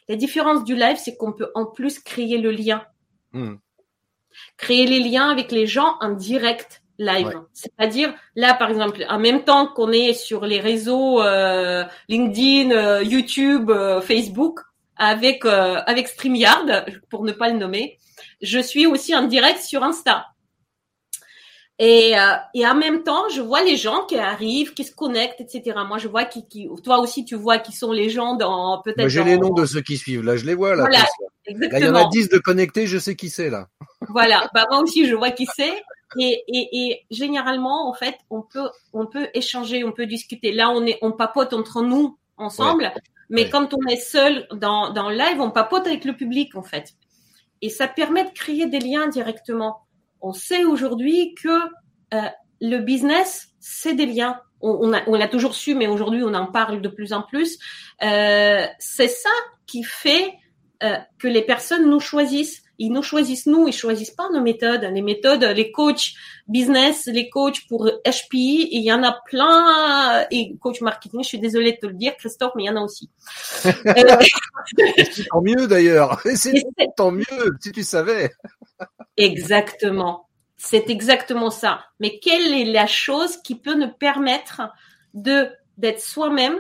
La différence du live, c'est qu'on peut en plus créer le lien. Hmm créer les liens avec les gens en direct live. C'est-à-dire là, par exemple, en même temps qu'on est sur les réseaux euh, LinkedIn, euh, YouTube, euh, Facebook, avec avec Streamyard, pour ne pas le nommer, je suis aussi en direct sur Insta. Et, et en même temps, je vois les gens qui arrivent, qui se connectent, etc. Moi, je vois qui, qui toi aussi, tu vois qui sont les gens dans peut-être. J'ai les noms de ceux qui suivent. Là, je les vois là. Voilà, exactement. Là, il y en a 10 de connectés, je sais qui c'est là. Voilà, bah moi aussi je vois qui c'est. Et, et, et, généralement, en fait, on peut, on peut échanger, on peut discuter. Là, on est, on papote entre nous ensemble, mais quand on est seul dans, dans le live, on papote avec le public, en fait. Et ça permet de créer des liens directement. On sait aujourd'hui que euh, le business, c'est des liens. On, on, l'a toujours su, mais aujourd'hui, on en parle de plus en plus. Euh, c'est ça qui fait euh, que les personnes nous choisissent ils nous choisissent nous, ils choisissent pas nos méthodes. Les méthodes, les coachs business, les coachs pour HPI, il y en a plein. Et coach marketing, je suis désolée de te le dire, Christophe, mais il y en a aussi. C'est tant mieux d'ailleurs. C'est tant mieux si tu savais. exactement. C'est exactement ça. Mais quelle est la chose qui peut nous permettre de d'être soi-même,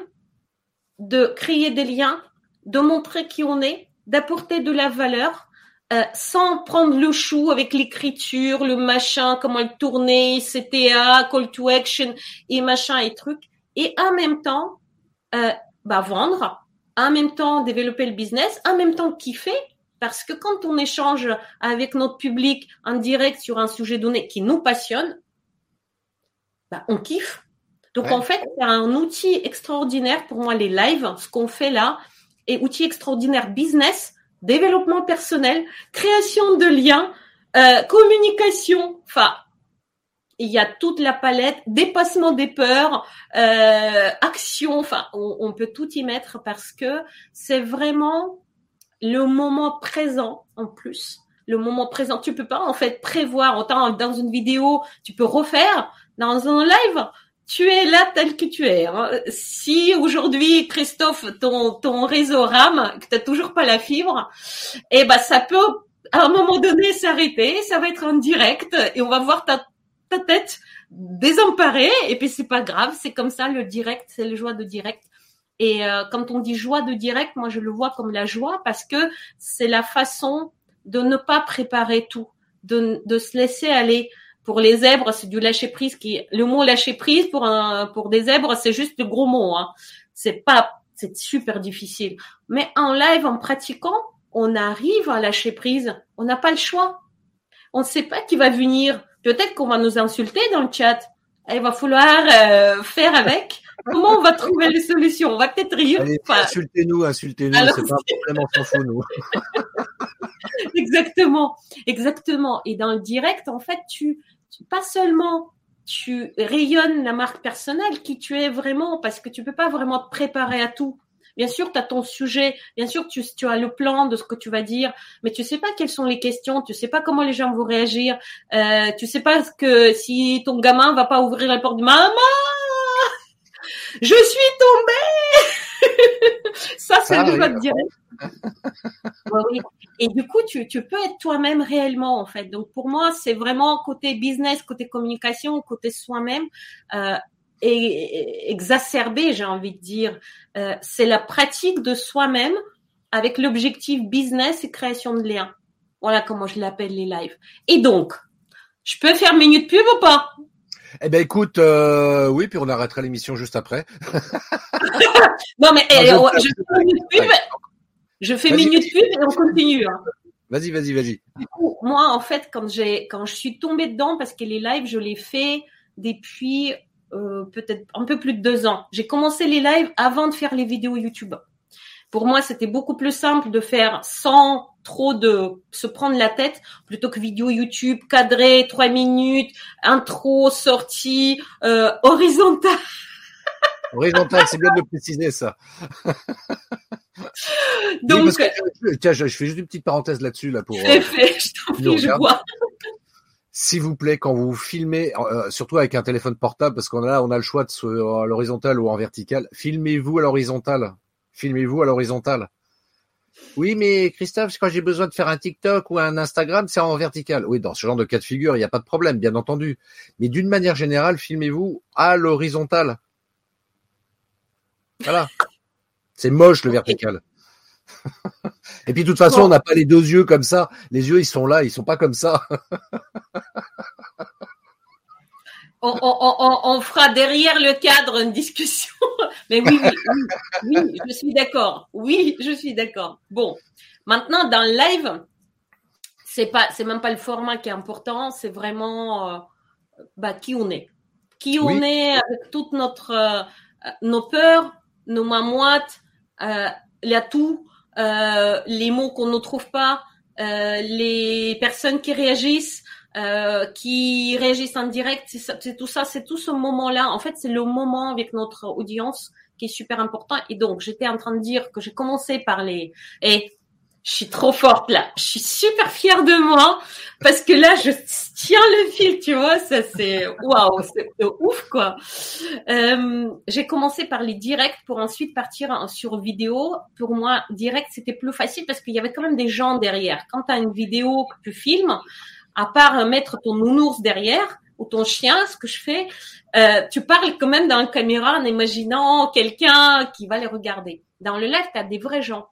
de créer des liens, de montrer qui on est, d'apporter de la valeur euh, sans prendre le chou avec l'écriture, le machin, comment le tourner, CTA, call to action et machin et trucs, et en même temps euh, bah, vendre, en même temps développer le business, en même temps kiffer, parce que quand on échange avec notre public en direct sur un sujet donné qui nous passionne, bah, on kiffe. Donc en fait, c'est un outil extraordinaire pour moi les lives, ce qu'on fait là, et outil extraordinaire business, développement personnel, création de liens, euh, communication. Enfin, il y a toute la palette, dépassement des peurs, euh, action. Enfin, on, on peut tout y mettre parce que c'est vraiment le moment présent en plus le moment présent. Tu peux pas en fait prévoir autant dans une vidéo, tu peux refaire dans un live. Tu es là tel que tu es. Hein. Si aujourd'hui Christophe ton réseau rame, que t'as toujours pas la fibre, eh ben ça peut à un moment donné s'arrêter. Ça va être en direct et on va voir ta tête désemparée. Et puis c'est pas grave, c'est comme ça le direct, c'est le joie de direct. Et euh, quand on dit joie de direct, moi je le vois comme la joie parce que c'est la façon de ne pas préparer tout, de se laisser aller. Pour les zèbres, c'est du lâcher prise qui, le mot lâcher prise pour un, pour des zèbres, c'est juste le gros mot, hein. C'est pas, c'est super difficile. Mais en live, en pratiquant, on arrive à lâcher prise. On n'a pas le choix. On ne sait pas qui va venir. Peut-être qu'on va nous insulter dans le chat. Il va falloir euh, faire avec. Comment on va trouver les solutions? On va peut-être rire. insultez-nous, insultez-nous. C'est pas un problème, on s'en fout, nous. exactement, exactement. Et dans le direct, en fait, tu, pas seulement tu rayonnes la marque personnelle qui tu es vraiment, parce que tu peux pas vraiment te préparer à tout. Bien sûr, tu as ton sujet, bien sûr, tu, tu as le plan de ce que tu vas dire, mais tu sais pas quelles sont les questions, tu sais pas comment les gens vont réagir, euh, tu sais pas que si ton gamin va pas ouvrir la porte, maman, je suis tombée. Ça, c'est le votre direct. oui. Et du coup, tu, tu peux être toi-même réellement, en fait. Donc, pour moi, c'est vraiment côté business, côté communication, côté soi-même. Euh, et, exacerbé, j'ai envie de dire. Euh, c'est la pratique de soi-même avec l'objectif business et création de liens. Voilà comment je l'appelle les lives. Et donc, je peux faire minute pub ou pas? Eh ben écoute, euh, oui, puis on arrêtera l'émission juste après. non mais eh, je, fais minute pub, je fais minute pub et on continue. Hein. Vas-y, vas-y, vas-y. Moi, en fait, quand j'ai, quand je suis tombée dedans, parce que les lives, je les fais depuis euh, peut-être un peu plus de deux ans. J'ai commencé les lives avant de faire les vidéos YouTube. Pour moi, c'était beaucoup plus simple de faire sans trop de se prendre la tête plutôt que vidéo YouTube cadré, trois minutes, intro, sortie, euh, horizontale. Horizontale, c'est bien de le préciser ça. Donc, tiens, je, fais juste une petite parenthèse là-dessus là pour. Euh, fait, je t'en prie, je vois. S'il vous plaît, quand vous filmez, euh, surtout avec un téléphone portable, parce qu'on a là, on a le choix de se, à l'horizontale ou en vertical. Filmez-vous à l'horizontale. Filmez-vous à l'horizontale. Oui, mais Christophe, quand j'ai besoin de faire un TikTok ou un Instagram, c'est en vertical. Oui, dans ce genre de cas de figure, il n'y a pas de problème, bien entendu. Mais d'une manière générale, filmez-vous à l'horizontale. Voilà. C'est moche le vertical. Et puis de toute façon, on n'a pas les deux yeux comme ça. Les yeux, ils sont là, ils sont pas comme ça. on, fera derrière le cadre une discussion. Mais oui, oui, oui, je suis d'accord. Oui, je suis d'accord. Bon, maintenant dans le live, c'est pas, c'est même pas le format qui est important. C'est vraiment euh, bah, qui on est, qui on est avec toute notre euh, nos peurs, nos mamoites, euh, euh, les mots qu'on ne trouve pas, les personnes qui réagissent, euh, qui réagissent en direct, c'est tout ça, c'est tout ce moment-là. En fait, c'est le moment avec notre audience qui est super important. Et donc, j'étais en train de dire que j'ai commencé par les et je suis trop forte là. Je suis super fière de moi parce que là, je tiens le fil, tu vois. Ça, c'est waouh, c'est ouf quoi. Euh, j'ai commencé par les directs pour ensuite partir sur vidéo. Pour moi, direct, c'était plus facile parce qu'il y avait quand même des gens derrière. Quand tu as une vidéo que tu filmes, à part mettre ton nounours derrière ou ton chien, ce que je fais, euh, tu parles quand même dans la caméra en imaginant quelqu'un qui va les regarder. Dans le live, tu as des vrais gens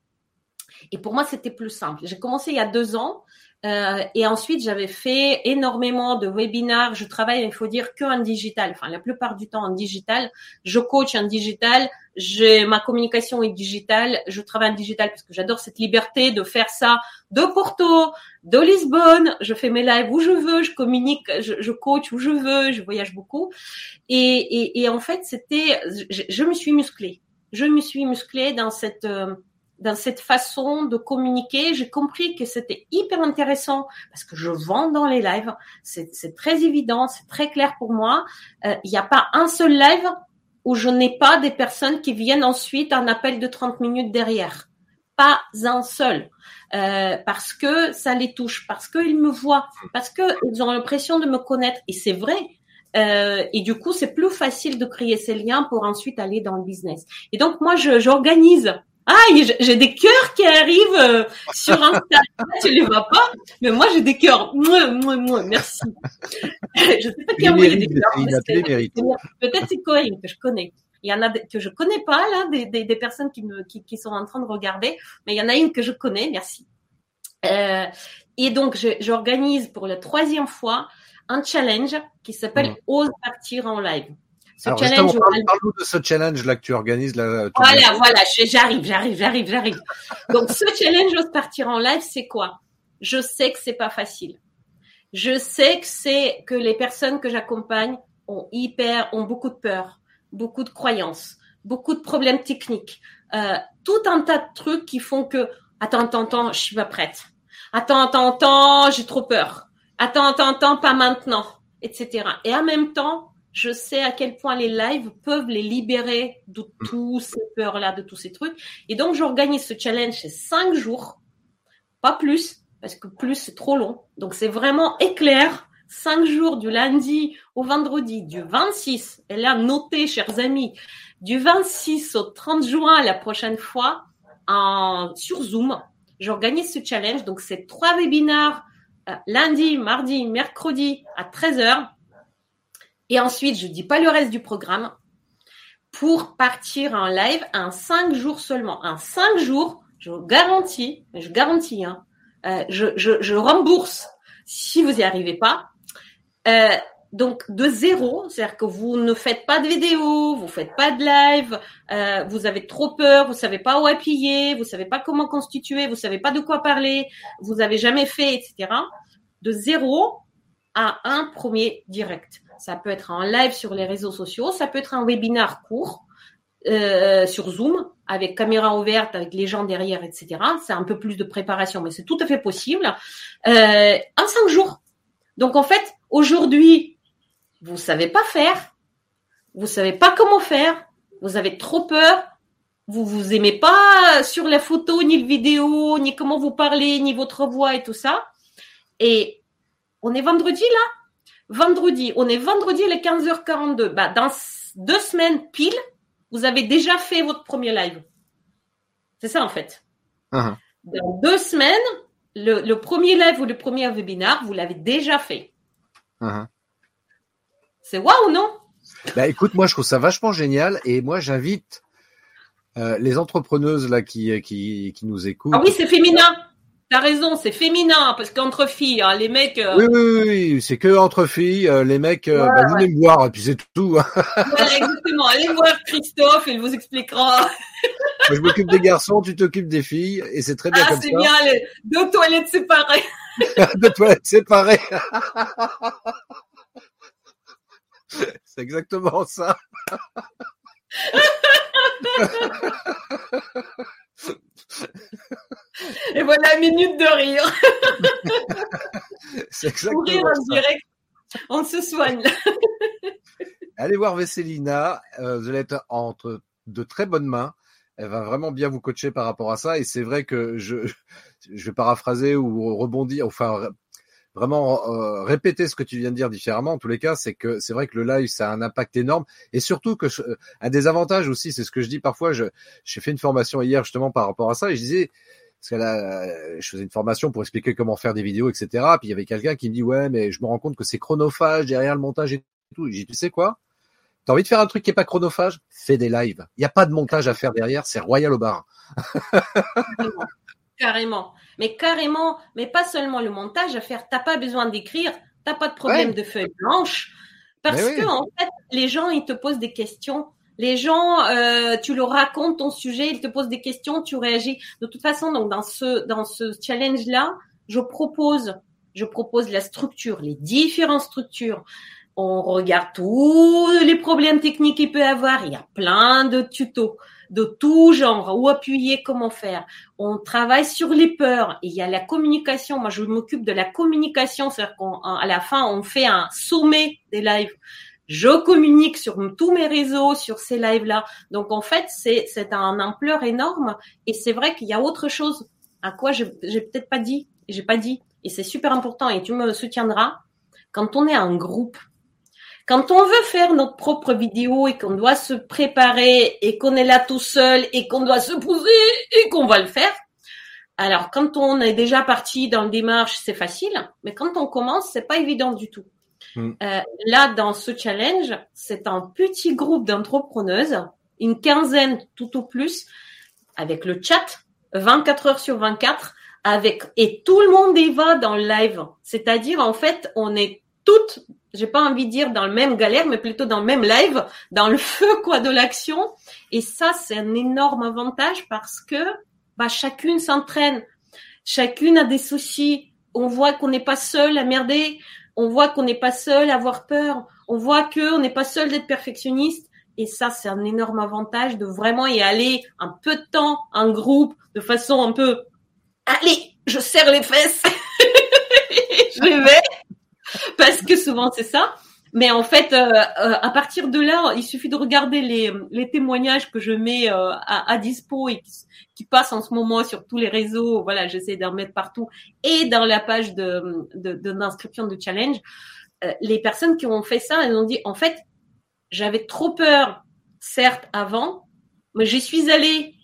et pour moi, c'était plus simple. J'ai commencé il y a deux ans. Euh, et ensuite, j'avais fait énormément de webinars. Je travaille, il faut dire, que en digital. Enfin, la plupart du temps en digital. Je coach en digital. J'ai ma communication est digitale. Je travaille en digital parce que j'adore cette liberté de faire ça de Porto, de Lisbonne. Je fais mes lives où je veux. Je communique, je, je coach où je veux. Je voyage beaucoup. Et, et, et en fait, c'était, je, je, me suis musclée. Je me suis musclée dans cette euh, dans cette façon de communiquer. J'ai compris que c'était hyper intéressant parce que je vends dans les lives. C'est très évident, c'est très clair pour moi. Euh, il n'y a pas un seul live où je n'ai pas des personnes qui viennent ensuite un appel de 30 minutes derrière. Pas un seul. Euh, parce que ça les touche, parce qu'ils me voient, parce qu'ils ont l'impression de me connaître. Et c'est vrai. Euh, et du coup, c'est plus facile de créer ces liens pour ensuite aller dans le business. Et donc, moi, j'organise ah, j'ai des cœurs qui arrivent euh, sur Insta. tu les vois pas, mais moi j'ai des cœurs. Moi, moi, moi, merci. je sais pas qui a envoyé des cœurs. Peut-être c'est Corinne que je connais. Il y en a que je connais pas là, des, des, des personnes qui, me, qui, qui, sont en train de regarder, mais il y en a une que je connais. Merci. Euh, et donc j'organise pour la troisième fois un challenge qui s'appelle mmh. Ose partir en live. Ce Alors challenge, parle, parle de ce challenge là que tu organises là. Voilà, voilà, j'arrive, j'arrive, j'arrive, j'arrive. Donc ce challenge de partir en live, c'est quoi? Je sais que c'est pas facile. Je sais que c'est que les personnes que j'accompagne ont hyper, ont beaucoup de peur, beaucoup de croyances, beaucoup de problèmes techniques, euh, tout un tas de trucs qui font que attends, attends, attends, je suis pas prête. Attends, attends, attends, j'ai trop peur. Attends, attends, attends, pas maintenant, etc. Et en même temps, je sais à quel point les lives peuvent les libérer de tous ces peurs-là, de tous ces trucs. Et donc, j'organise ce challenge, c'est cinq jours, pas plus, parce que plus c'est trop long. Donc, c'est vraiment éclair. Cinq jours du lundi au vendredi, du 26, et là, notez, chers amis, du 26 au 30 juin la prochaine fois, en, sur Zoom, j'organise ce challenge. Donc, c'est trois webinaires, euh, lundi, mardi, mercredi à 13 heures et ensuite, je dis pas le reste du programme pour partir en live en cinq jours seulement. En cinq jours, je vous garantis, je garantis, hein, euh, je, je, je, rembourse si vous n'y arrivez pas. Euh, donc de zéro, c'est-à-dire que vous ne faites pas de vidéo, vous faites pas de live, euh, vous avez trop peur, vous savez pas où appuyer, vous savez pas comment constituer, vous savez pas de quoi parler, vous avez jamais fait, etc. De zéro à un premier direct. Ça peut être en live sur les réseaux sociaux, ça peut être un webinaire court euh, sur Zoom avec caméra ouverte, avec les gens derrière, etc. C'est un peu plus de préparation, mais c'est tout à fait possible. Euh, en cinq jours. Donc en fait, aujourd'hui, vous savez pas faire, vous savez pas comment faire, vous avez trop peur, vous vous aimez pas sur la photo, ni le vidéo, ni comment vous parlez, ni votre voix et tout ça. Et on est vendredi là Vendredi, on est vendredi les 15h42. Bah, dans deux semaines pile, vous avez déjà fait votre premier live. C'est ça en fait. Uh-huh. Dans deux semaines, le, premier live ou le premier webinaire, vous l'avez déjà fait. Uh-huh. C'est waouh, non? Bah écoute, moi je trouve ça vachement génial et moi j'invite euh, les entrepreneuses là qui, qui, qui nous écoutent. Ah oui, c'est féminin. T'as raison, c'est féminin parce qu'entre filles, hein, les mecs. Euh, oui, oui, oui, c'est que entre filles, euh, les mecs, euh, bah, venez me voir et puis c'est tout. Voilà, exactement. Allez voir Christophe, il vous expliquera. je m'occupe des garçons, tu t'occupes des filles et c'est très bien ah, comme ça. c'est bien, les deux toilettes séparées. deux toilettes séparées. c'est exactement ça. Et voilà, minute de rire. C'est exactement rire en direct, on se soigne. Allez voir Vesselina, euh, vous allez être entre de très bonnes mains. Elle va vraiment bien vous coacher par rapport à ça. Et c'est vrai que je, je vais paraphraser ou rebondir, enfin vraiment euh, répéter ce que tu viens de dire différemment. En tous les cas, c'est que c'est vrai que le live, ça a un impact énorme, et surtout que un des avantages aussi, c'est ce que je dis parfois. Je j'ai fait une formation hier justement par rapport à ça, et je disais parce que là, je faisais une formation pour expliquer comment faire des vidéos, etc. Puis il y avait quelqu'un qui me dit ouais, mais je me rends compte que c'est chronophage derrière le montage et tout. J'ai tu sais quoi? T'as envie de faire un truc qui est pas chronophage? Fais des lives. Il n'y a pas de montage à faire derrière, c'est royal au bar. Carrément. Mais carrément, mais pas seulement le montage à faire. T'as pas besoin d'écrire, t'as pas de problème de feuille blanche. Parce que, en fait, les gens, ils te posent des questions. Les gens, euh, tu leur racontes ton sujet, ils te posent des questions, tu réagis. De toute façon, donc dans ce dans ce challenge là, je propose je propose la structure, les différentes structures. On regarde tous les problèmes techniques qu'il peut avoir. Il y a plein de tutos de tout genre, où appuyer, comment faire. On travaille sur les peurs. il y a la communication. Moi, je m'occupe de la communication, c'est-à-dire qu'à la fin, on fait un sommet des lives. Je communique sur tous mes réseaux, sur ces lives-là. Donc, en fait, c'est c'est un ampleur énorme. Et c'est vrai qu'il y a autre chose à quoi j'ai peut-être pas dit. J'ai pas dit. Et c'est super important. Et tu me soutiendras. Quand on est un groupe, quand on veut faire notre propre vidéo et qu'on doit se préparer et qu'on est là tout seul et qu'on doit se poser et qu'on va le faire, alors quand on est déjà parti dans le démarche, c'est facile, mais quand on commence, c'est pas évident du tout. Hmm. Euh, là, dans ce challenge, c'est un petit groupe d'entrepreneuses, une quinzaine tout au plus, avec le chat, 24 heures sur 24, avec et tout le monde y va dans le live. C'est-à-dire en fait, on est toutes j'ai pas envie de dire dans le même galère, mais plutôt dans le même live, dans le feu quoi de l'action. Et ça, c'est un énorme avantage parce que bah chacune s'entraîne, chacune a des soucis. On voit qu'on n'est pas seul à merder, on voit qu'on n'est pas seul à avoir peur, on voit que on n'est pas seul d'être perfectionniste. Et ça, c'est un énorme avantage de vraiment y aller un peu de temps en groupe, de façon un peu, allez, je serre les fesses, je vais parce que souvent c'est ça. Mais en fait, euh, euh, à partir de là, il suffit de regarder les, témoignages que je mets euh, à, à, dispo et qui, passent en ce moment sur tous les réseaux. Voilà, j'essaie d'en mettre partout et dans la page d'inscription de, challenge. les personnes qui ont fait ça, elles ont dit en fait, j'avais trop peur, certes avant, mais j'y suis allée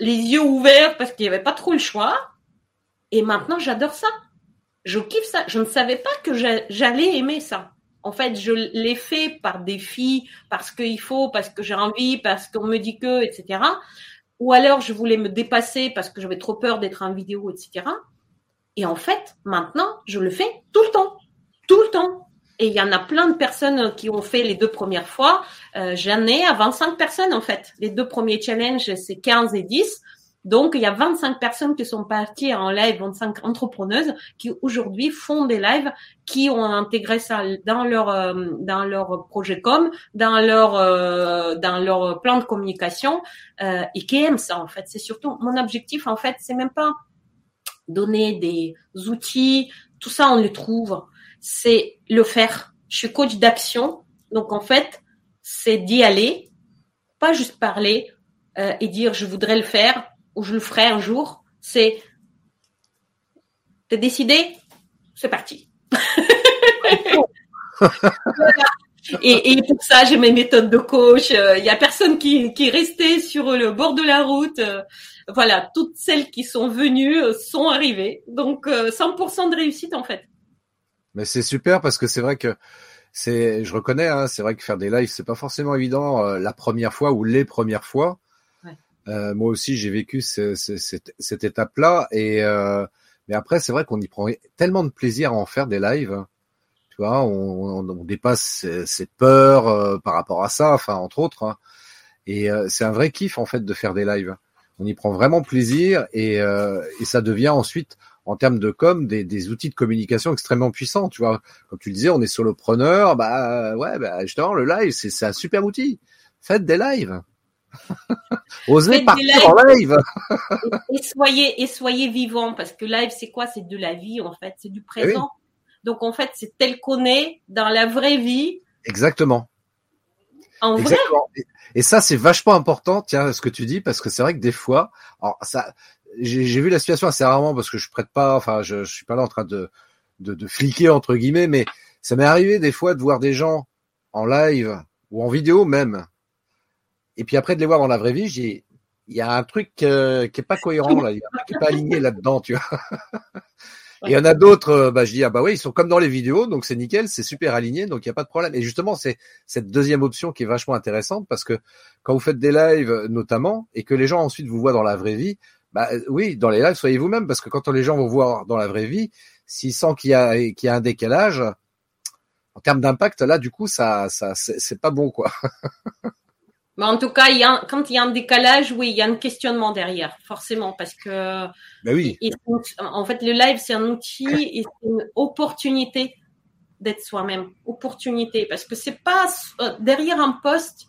les yeux ouverts parce qu'il n'y avait pas trop le choix. Et maintenant, j'adore ça je kiffe ça. Je ne savais pas que j'allais aimer ça. En fait, je l'ai fait par défi, parce qu'il faut, parce que j'ai envie, parce qu'on me dit que, etc. Ou alors, je voulais me dépasser parce que j'avais trop peur d'être en vidéo, etc. Et en fait, maintenant, je le fais tout le temps. Tout le temps. Et il y en a plein de personnes qui ont fait les deux premières fois. Euh, J'en ai à 25 personnes, en fait. Les deux premiers challenges, c'est 15 et 10. Donc, il y a 25 personnes qui sont parties en live, 25 entrepreneuses qui aujourd'hui font des lives, qui ont intégré ça dans leur euh, dans leur projet com, dans leur euh, dans leur plan de communication euh, et qui aiment ça en fait. C'est surtout mon objectif en fait, c'est même pas donner des outils, tout ça on le trouve, c'est le faire. Je suis coach d'action, donc en fait, c'est d'y aller, pas juste parler et dire je voudrais le faire ou je le ferai un jour, c'est t'es décidé, c'est parti. et, pour ça, j'ai mes méthodes de coach. Il euh, y a personne qui, qui est resté sur le bord de la route. Euh, voilà, toutes celles qui sont venues euh, sont arrivées. Donc 100% de réussite en fait. Mais c'est super parce que c'est vrai que c'est, je reconnais, hein, c'est vrai que faire des lives c'est pas forcément évident la première fois ou les premières fois. Euh, moi aussi, j'ai vécu ce, ce, cette, cette étape-là. Et euh, mais après, c'est vrai qu'on y prend tellement de plaisir à en faire des lives. Tu vois, on, on, on dépasse ses, peurs euh, par rapport à ça, enfin entre autres. Hein. Et euh, c'est un vrai kiff en fait de faire des lives. On y prend vraiment plaisir et, et ça devient ensuite en termes de com des, des, outils de communication extrêmement puissants. Tu vois, comme tu le disais, on est solopreneur, bah ouais, bah justement le live c'est un super outil. Faites des lives. Osez partir en live. et, soyez et soyez vivant parce que live c'est quoi? C'est de la vie en fait, c'est du eh présent. Donc en fait c'est tel qu'on est dans la vraie vie. Exactement. En vrai. Et, ça c'est vachement important, tiens, ce que tu dis parce que c'est vrai que des fois, alors ça, j'ai vu la situation assez rarement parce que je prête pas, enfin je, je suis pas là en train de de, de fliquer entre guillemets, mais ça m'est arrivé des fois de voir des gens en live ou en vidéo même et puis après de les voir dans la vraie vie, j'ai il y a un truc euh, qui est pas cohérent là, il y a un truc qui est pas aligné là-dedans, tu vois. Et il y en a d'autres, euh, bah, je dis, ah bah oui, ils sont comme dans les vidéos, donc c'est nickel, c'est super aligné, donc il n'y a pas de problème. Et justement, c'est cette deuxième option qui est vachement intéressante parce que quand vous faites des lives notamment et que les gens ensuite vous voient dans la vraie vie, Bah oui, dans les lives, soyez vous-même, parce que quand les gens vont voir dans la vraie vie, s'ils sentent qu'il y a qu'il y a un décalage, en termes d'impact, là, du coup, ça, ça, c'est pas bon, quoi. Mais en tout cas, il y a, quand il y a un décalage, oui, il y a un questionnement derrière, forcément, parce que. Ben oui. en fait, le live, c'est un outil et c'est une opportunité d'être soi-même. Opportunité, parce que c'est pas euh, derrière un poste,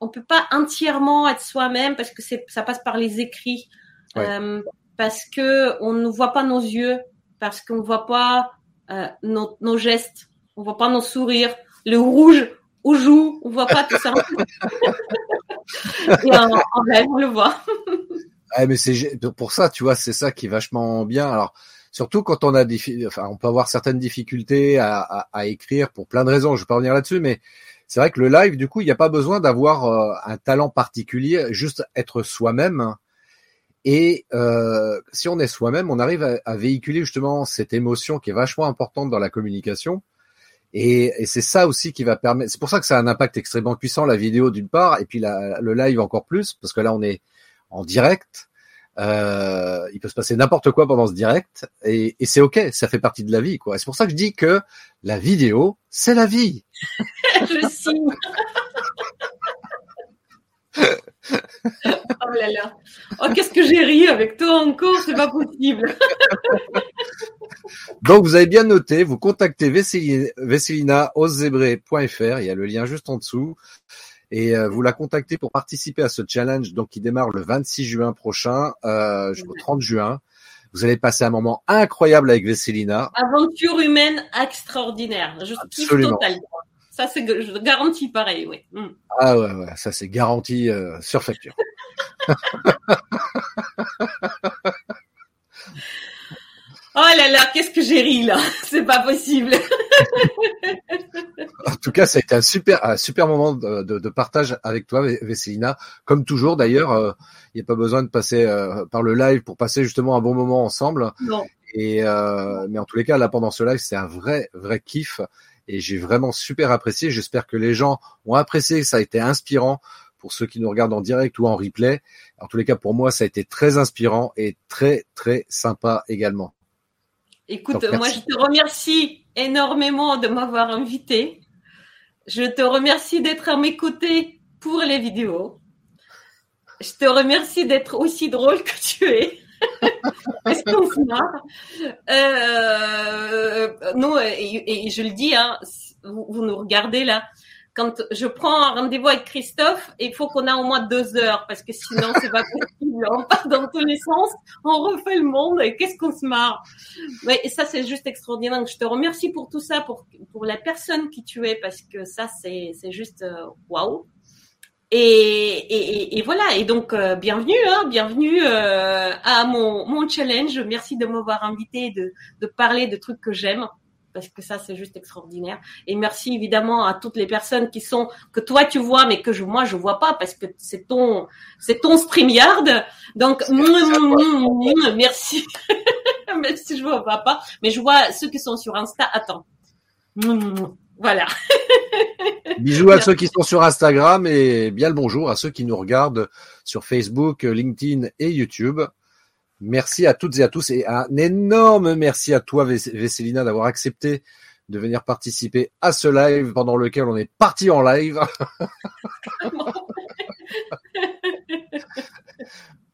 on peut pas entièrement être soi-même parce que c'est, ça passe par les écrits, euh, parce que on ne voit pas nos yeux, parce qu'on ne voit pas euh, nos, nos gestes, on voit pas nos sourires, le rouge aux joues, on voit pas tout ça. Et en, rêve, on le voit. ouais, mais c'est pour ça, tu vois, c'est ça qui est vachement bien. Alors, surtout quand on a des, enfin, on peut avoir certaines difficultés à, à, à, écrire pour plein de raisons. Je vais pas revenir là-dessus, mais c'est vrai que le live, du coup, il n'y a pas besoin d'avoir euh, un talent particulier, juste être soi-même. Et euh, si on est soi-même, on arrive à, à, véhiculer justement cette émotion qui est vachement importante dans la communication. Et, et c'est ça aussi qui va permettre. C'est pour ça que ça a un impact extrêmement puissant la vidéo d'une part, et puis la, le live encore plus, parce que là on est en direct. Euh, il peut se passer n'importe quoi pendant ce direct, et, et c'est ok, ça fait partie de la vie, quoi. C'est pour ça que je dis que la vidéo, c'est la vie. je signe. oh là là. Oh, qu'est-ce que j'ai ri avec toi encore, c'est pas possible. Donc, vous avez bien noté, vous contactez Vesselina Il y a le lien juste en dessous. Et euh, vous la contactez pour participer à ce challenge donc qui démarre le 26 juin prochain euh, jusqu'au 30 juin. Vous allez passer un moment incroyable avec Vesselina. Aventure humaine extraordinaire. Juste Absolument. Total. Ça, c'est garanti pareil, oui. Mm. Ah ouais, ouais, ça c'est garanti euh, sur facture. Oh là là, qu'est-ce que j'ai ri là C'est pas possible. en tout cas, ça a été un super, un super moment de, de, de partage avec toi, Vesselina. Comme toujours, d'ailleurs, il euh, n'y a pas besoin de passer euh, par le live pour passer justement un bon moment ensemble. Non. Et euh, mais en tous les cas, là pendant ce live, c'est un vrai, vrai kiff et j'ai vraiment super apprécié. J'espère que les gens ont apprécié, que ça a été inspirant pour ceux qui nous regardent en direct ou en replay. En tous les cas, pour moi, ça a été très inspirant et très, très sympa également. Écoute, moi, je te remercie énormément de m'avoir invité. Je te remercie d'être à mes côtés pour les vidéos. Je te remercie d'être aussi drôle que tu es. Est-ce qu'on se marre? Euh, Non, et, je le dis, hein, vous, nous regardez là. Quand je prends un rendez-vous avec Christophe, il faut qu'on a au moins deux heures parce que sinon c'est pas possible. On part dans tous les sens, on refait le monde et qu'est-ce qu'on se marre. Mais ça c'est juste extraordinaire. Je te remercie pour tout ça, pour pour la personne qui tu es parce que ça c'est c'est juste euh, waouh. Et, et, et, voilà. Et donc, euh, bienvenue, hein, bienvenue euh, à mon, mon challenge. Merci de m'avoir invité, de, de parler de trucs que j'aime, parce que ça, c'est juste extraordinaire. Et merci évidemment à toutes les personnes qui sont que toi tu vois, mais que je, moi je vois pas, parce que c'est ton, c'est ton Streamyard. Donc, merci. Même si je vois pas, mais je vois ceux qui sont sur Insta. Attends. Voilà. Bisous à ceux qui sont sur Instagram et bien le bonjour à ceux qui nous regardent sur Facebook, LinkedIn et YouTube. Merci à toutes et à tous et un énorme merci à toi, Vesselina, d'avoir accepté de venir participer à ce live pendant lequel on est parti en live.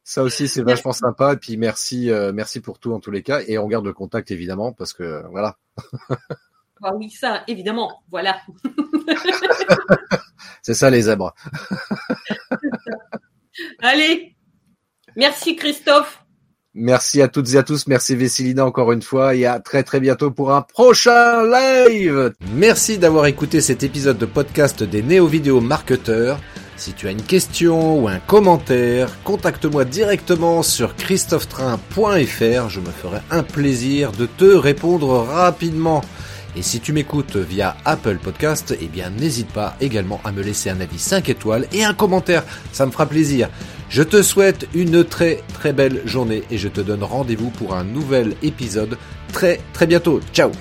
Ça aussi, c'est vachement sympa. Et puis merci, euh, merci pour tout en tous les cas. Et on garde le contact évidemment parce que voilà. Ah oui, ça, évidemment, voilà. c'est ça les zèbres. Allez, merci Christophe. Merci à toutes et à tous, merci Vessilina encore une fois et à très très bientôt pour un prochain live. Merci d'avoir écouté cet épisode de podcast des néo-vidéo marketeurs. Si tu as une question ou un commentaire, contacte-moi directement sur christophetrain.fr. Je me ferai un plaisir de te répondre rapidement. Et si tu m'écoutes via Apple Podcast, eh bien n'hésite pas également à me laisser un avis 5 étoiles et un commentaire, ça me fera plaisir. Je te souhaite une très très belle journée et je te donne rendez-vous pour un nouvel épisode très très bientôt. Ciao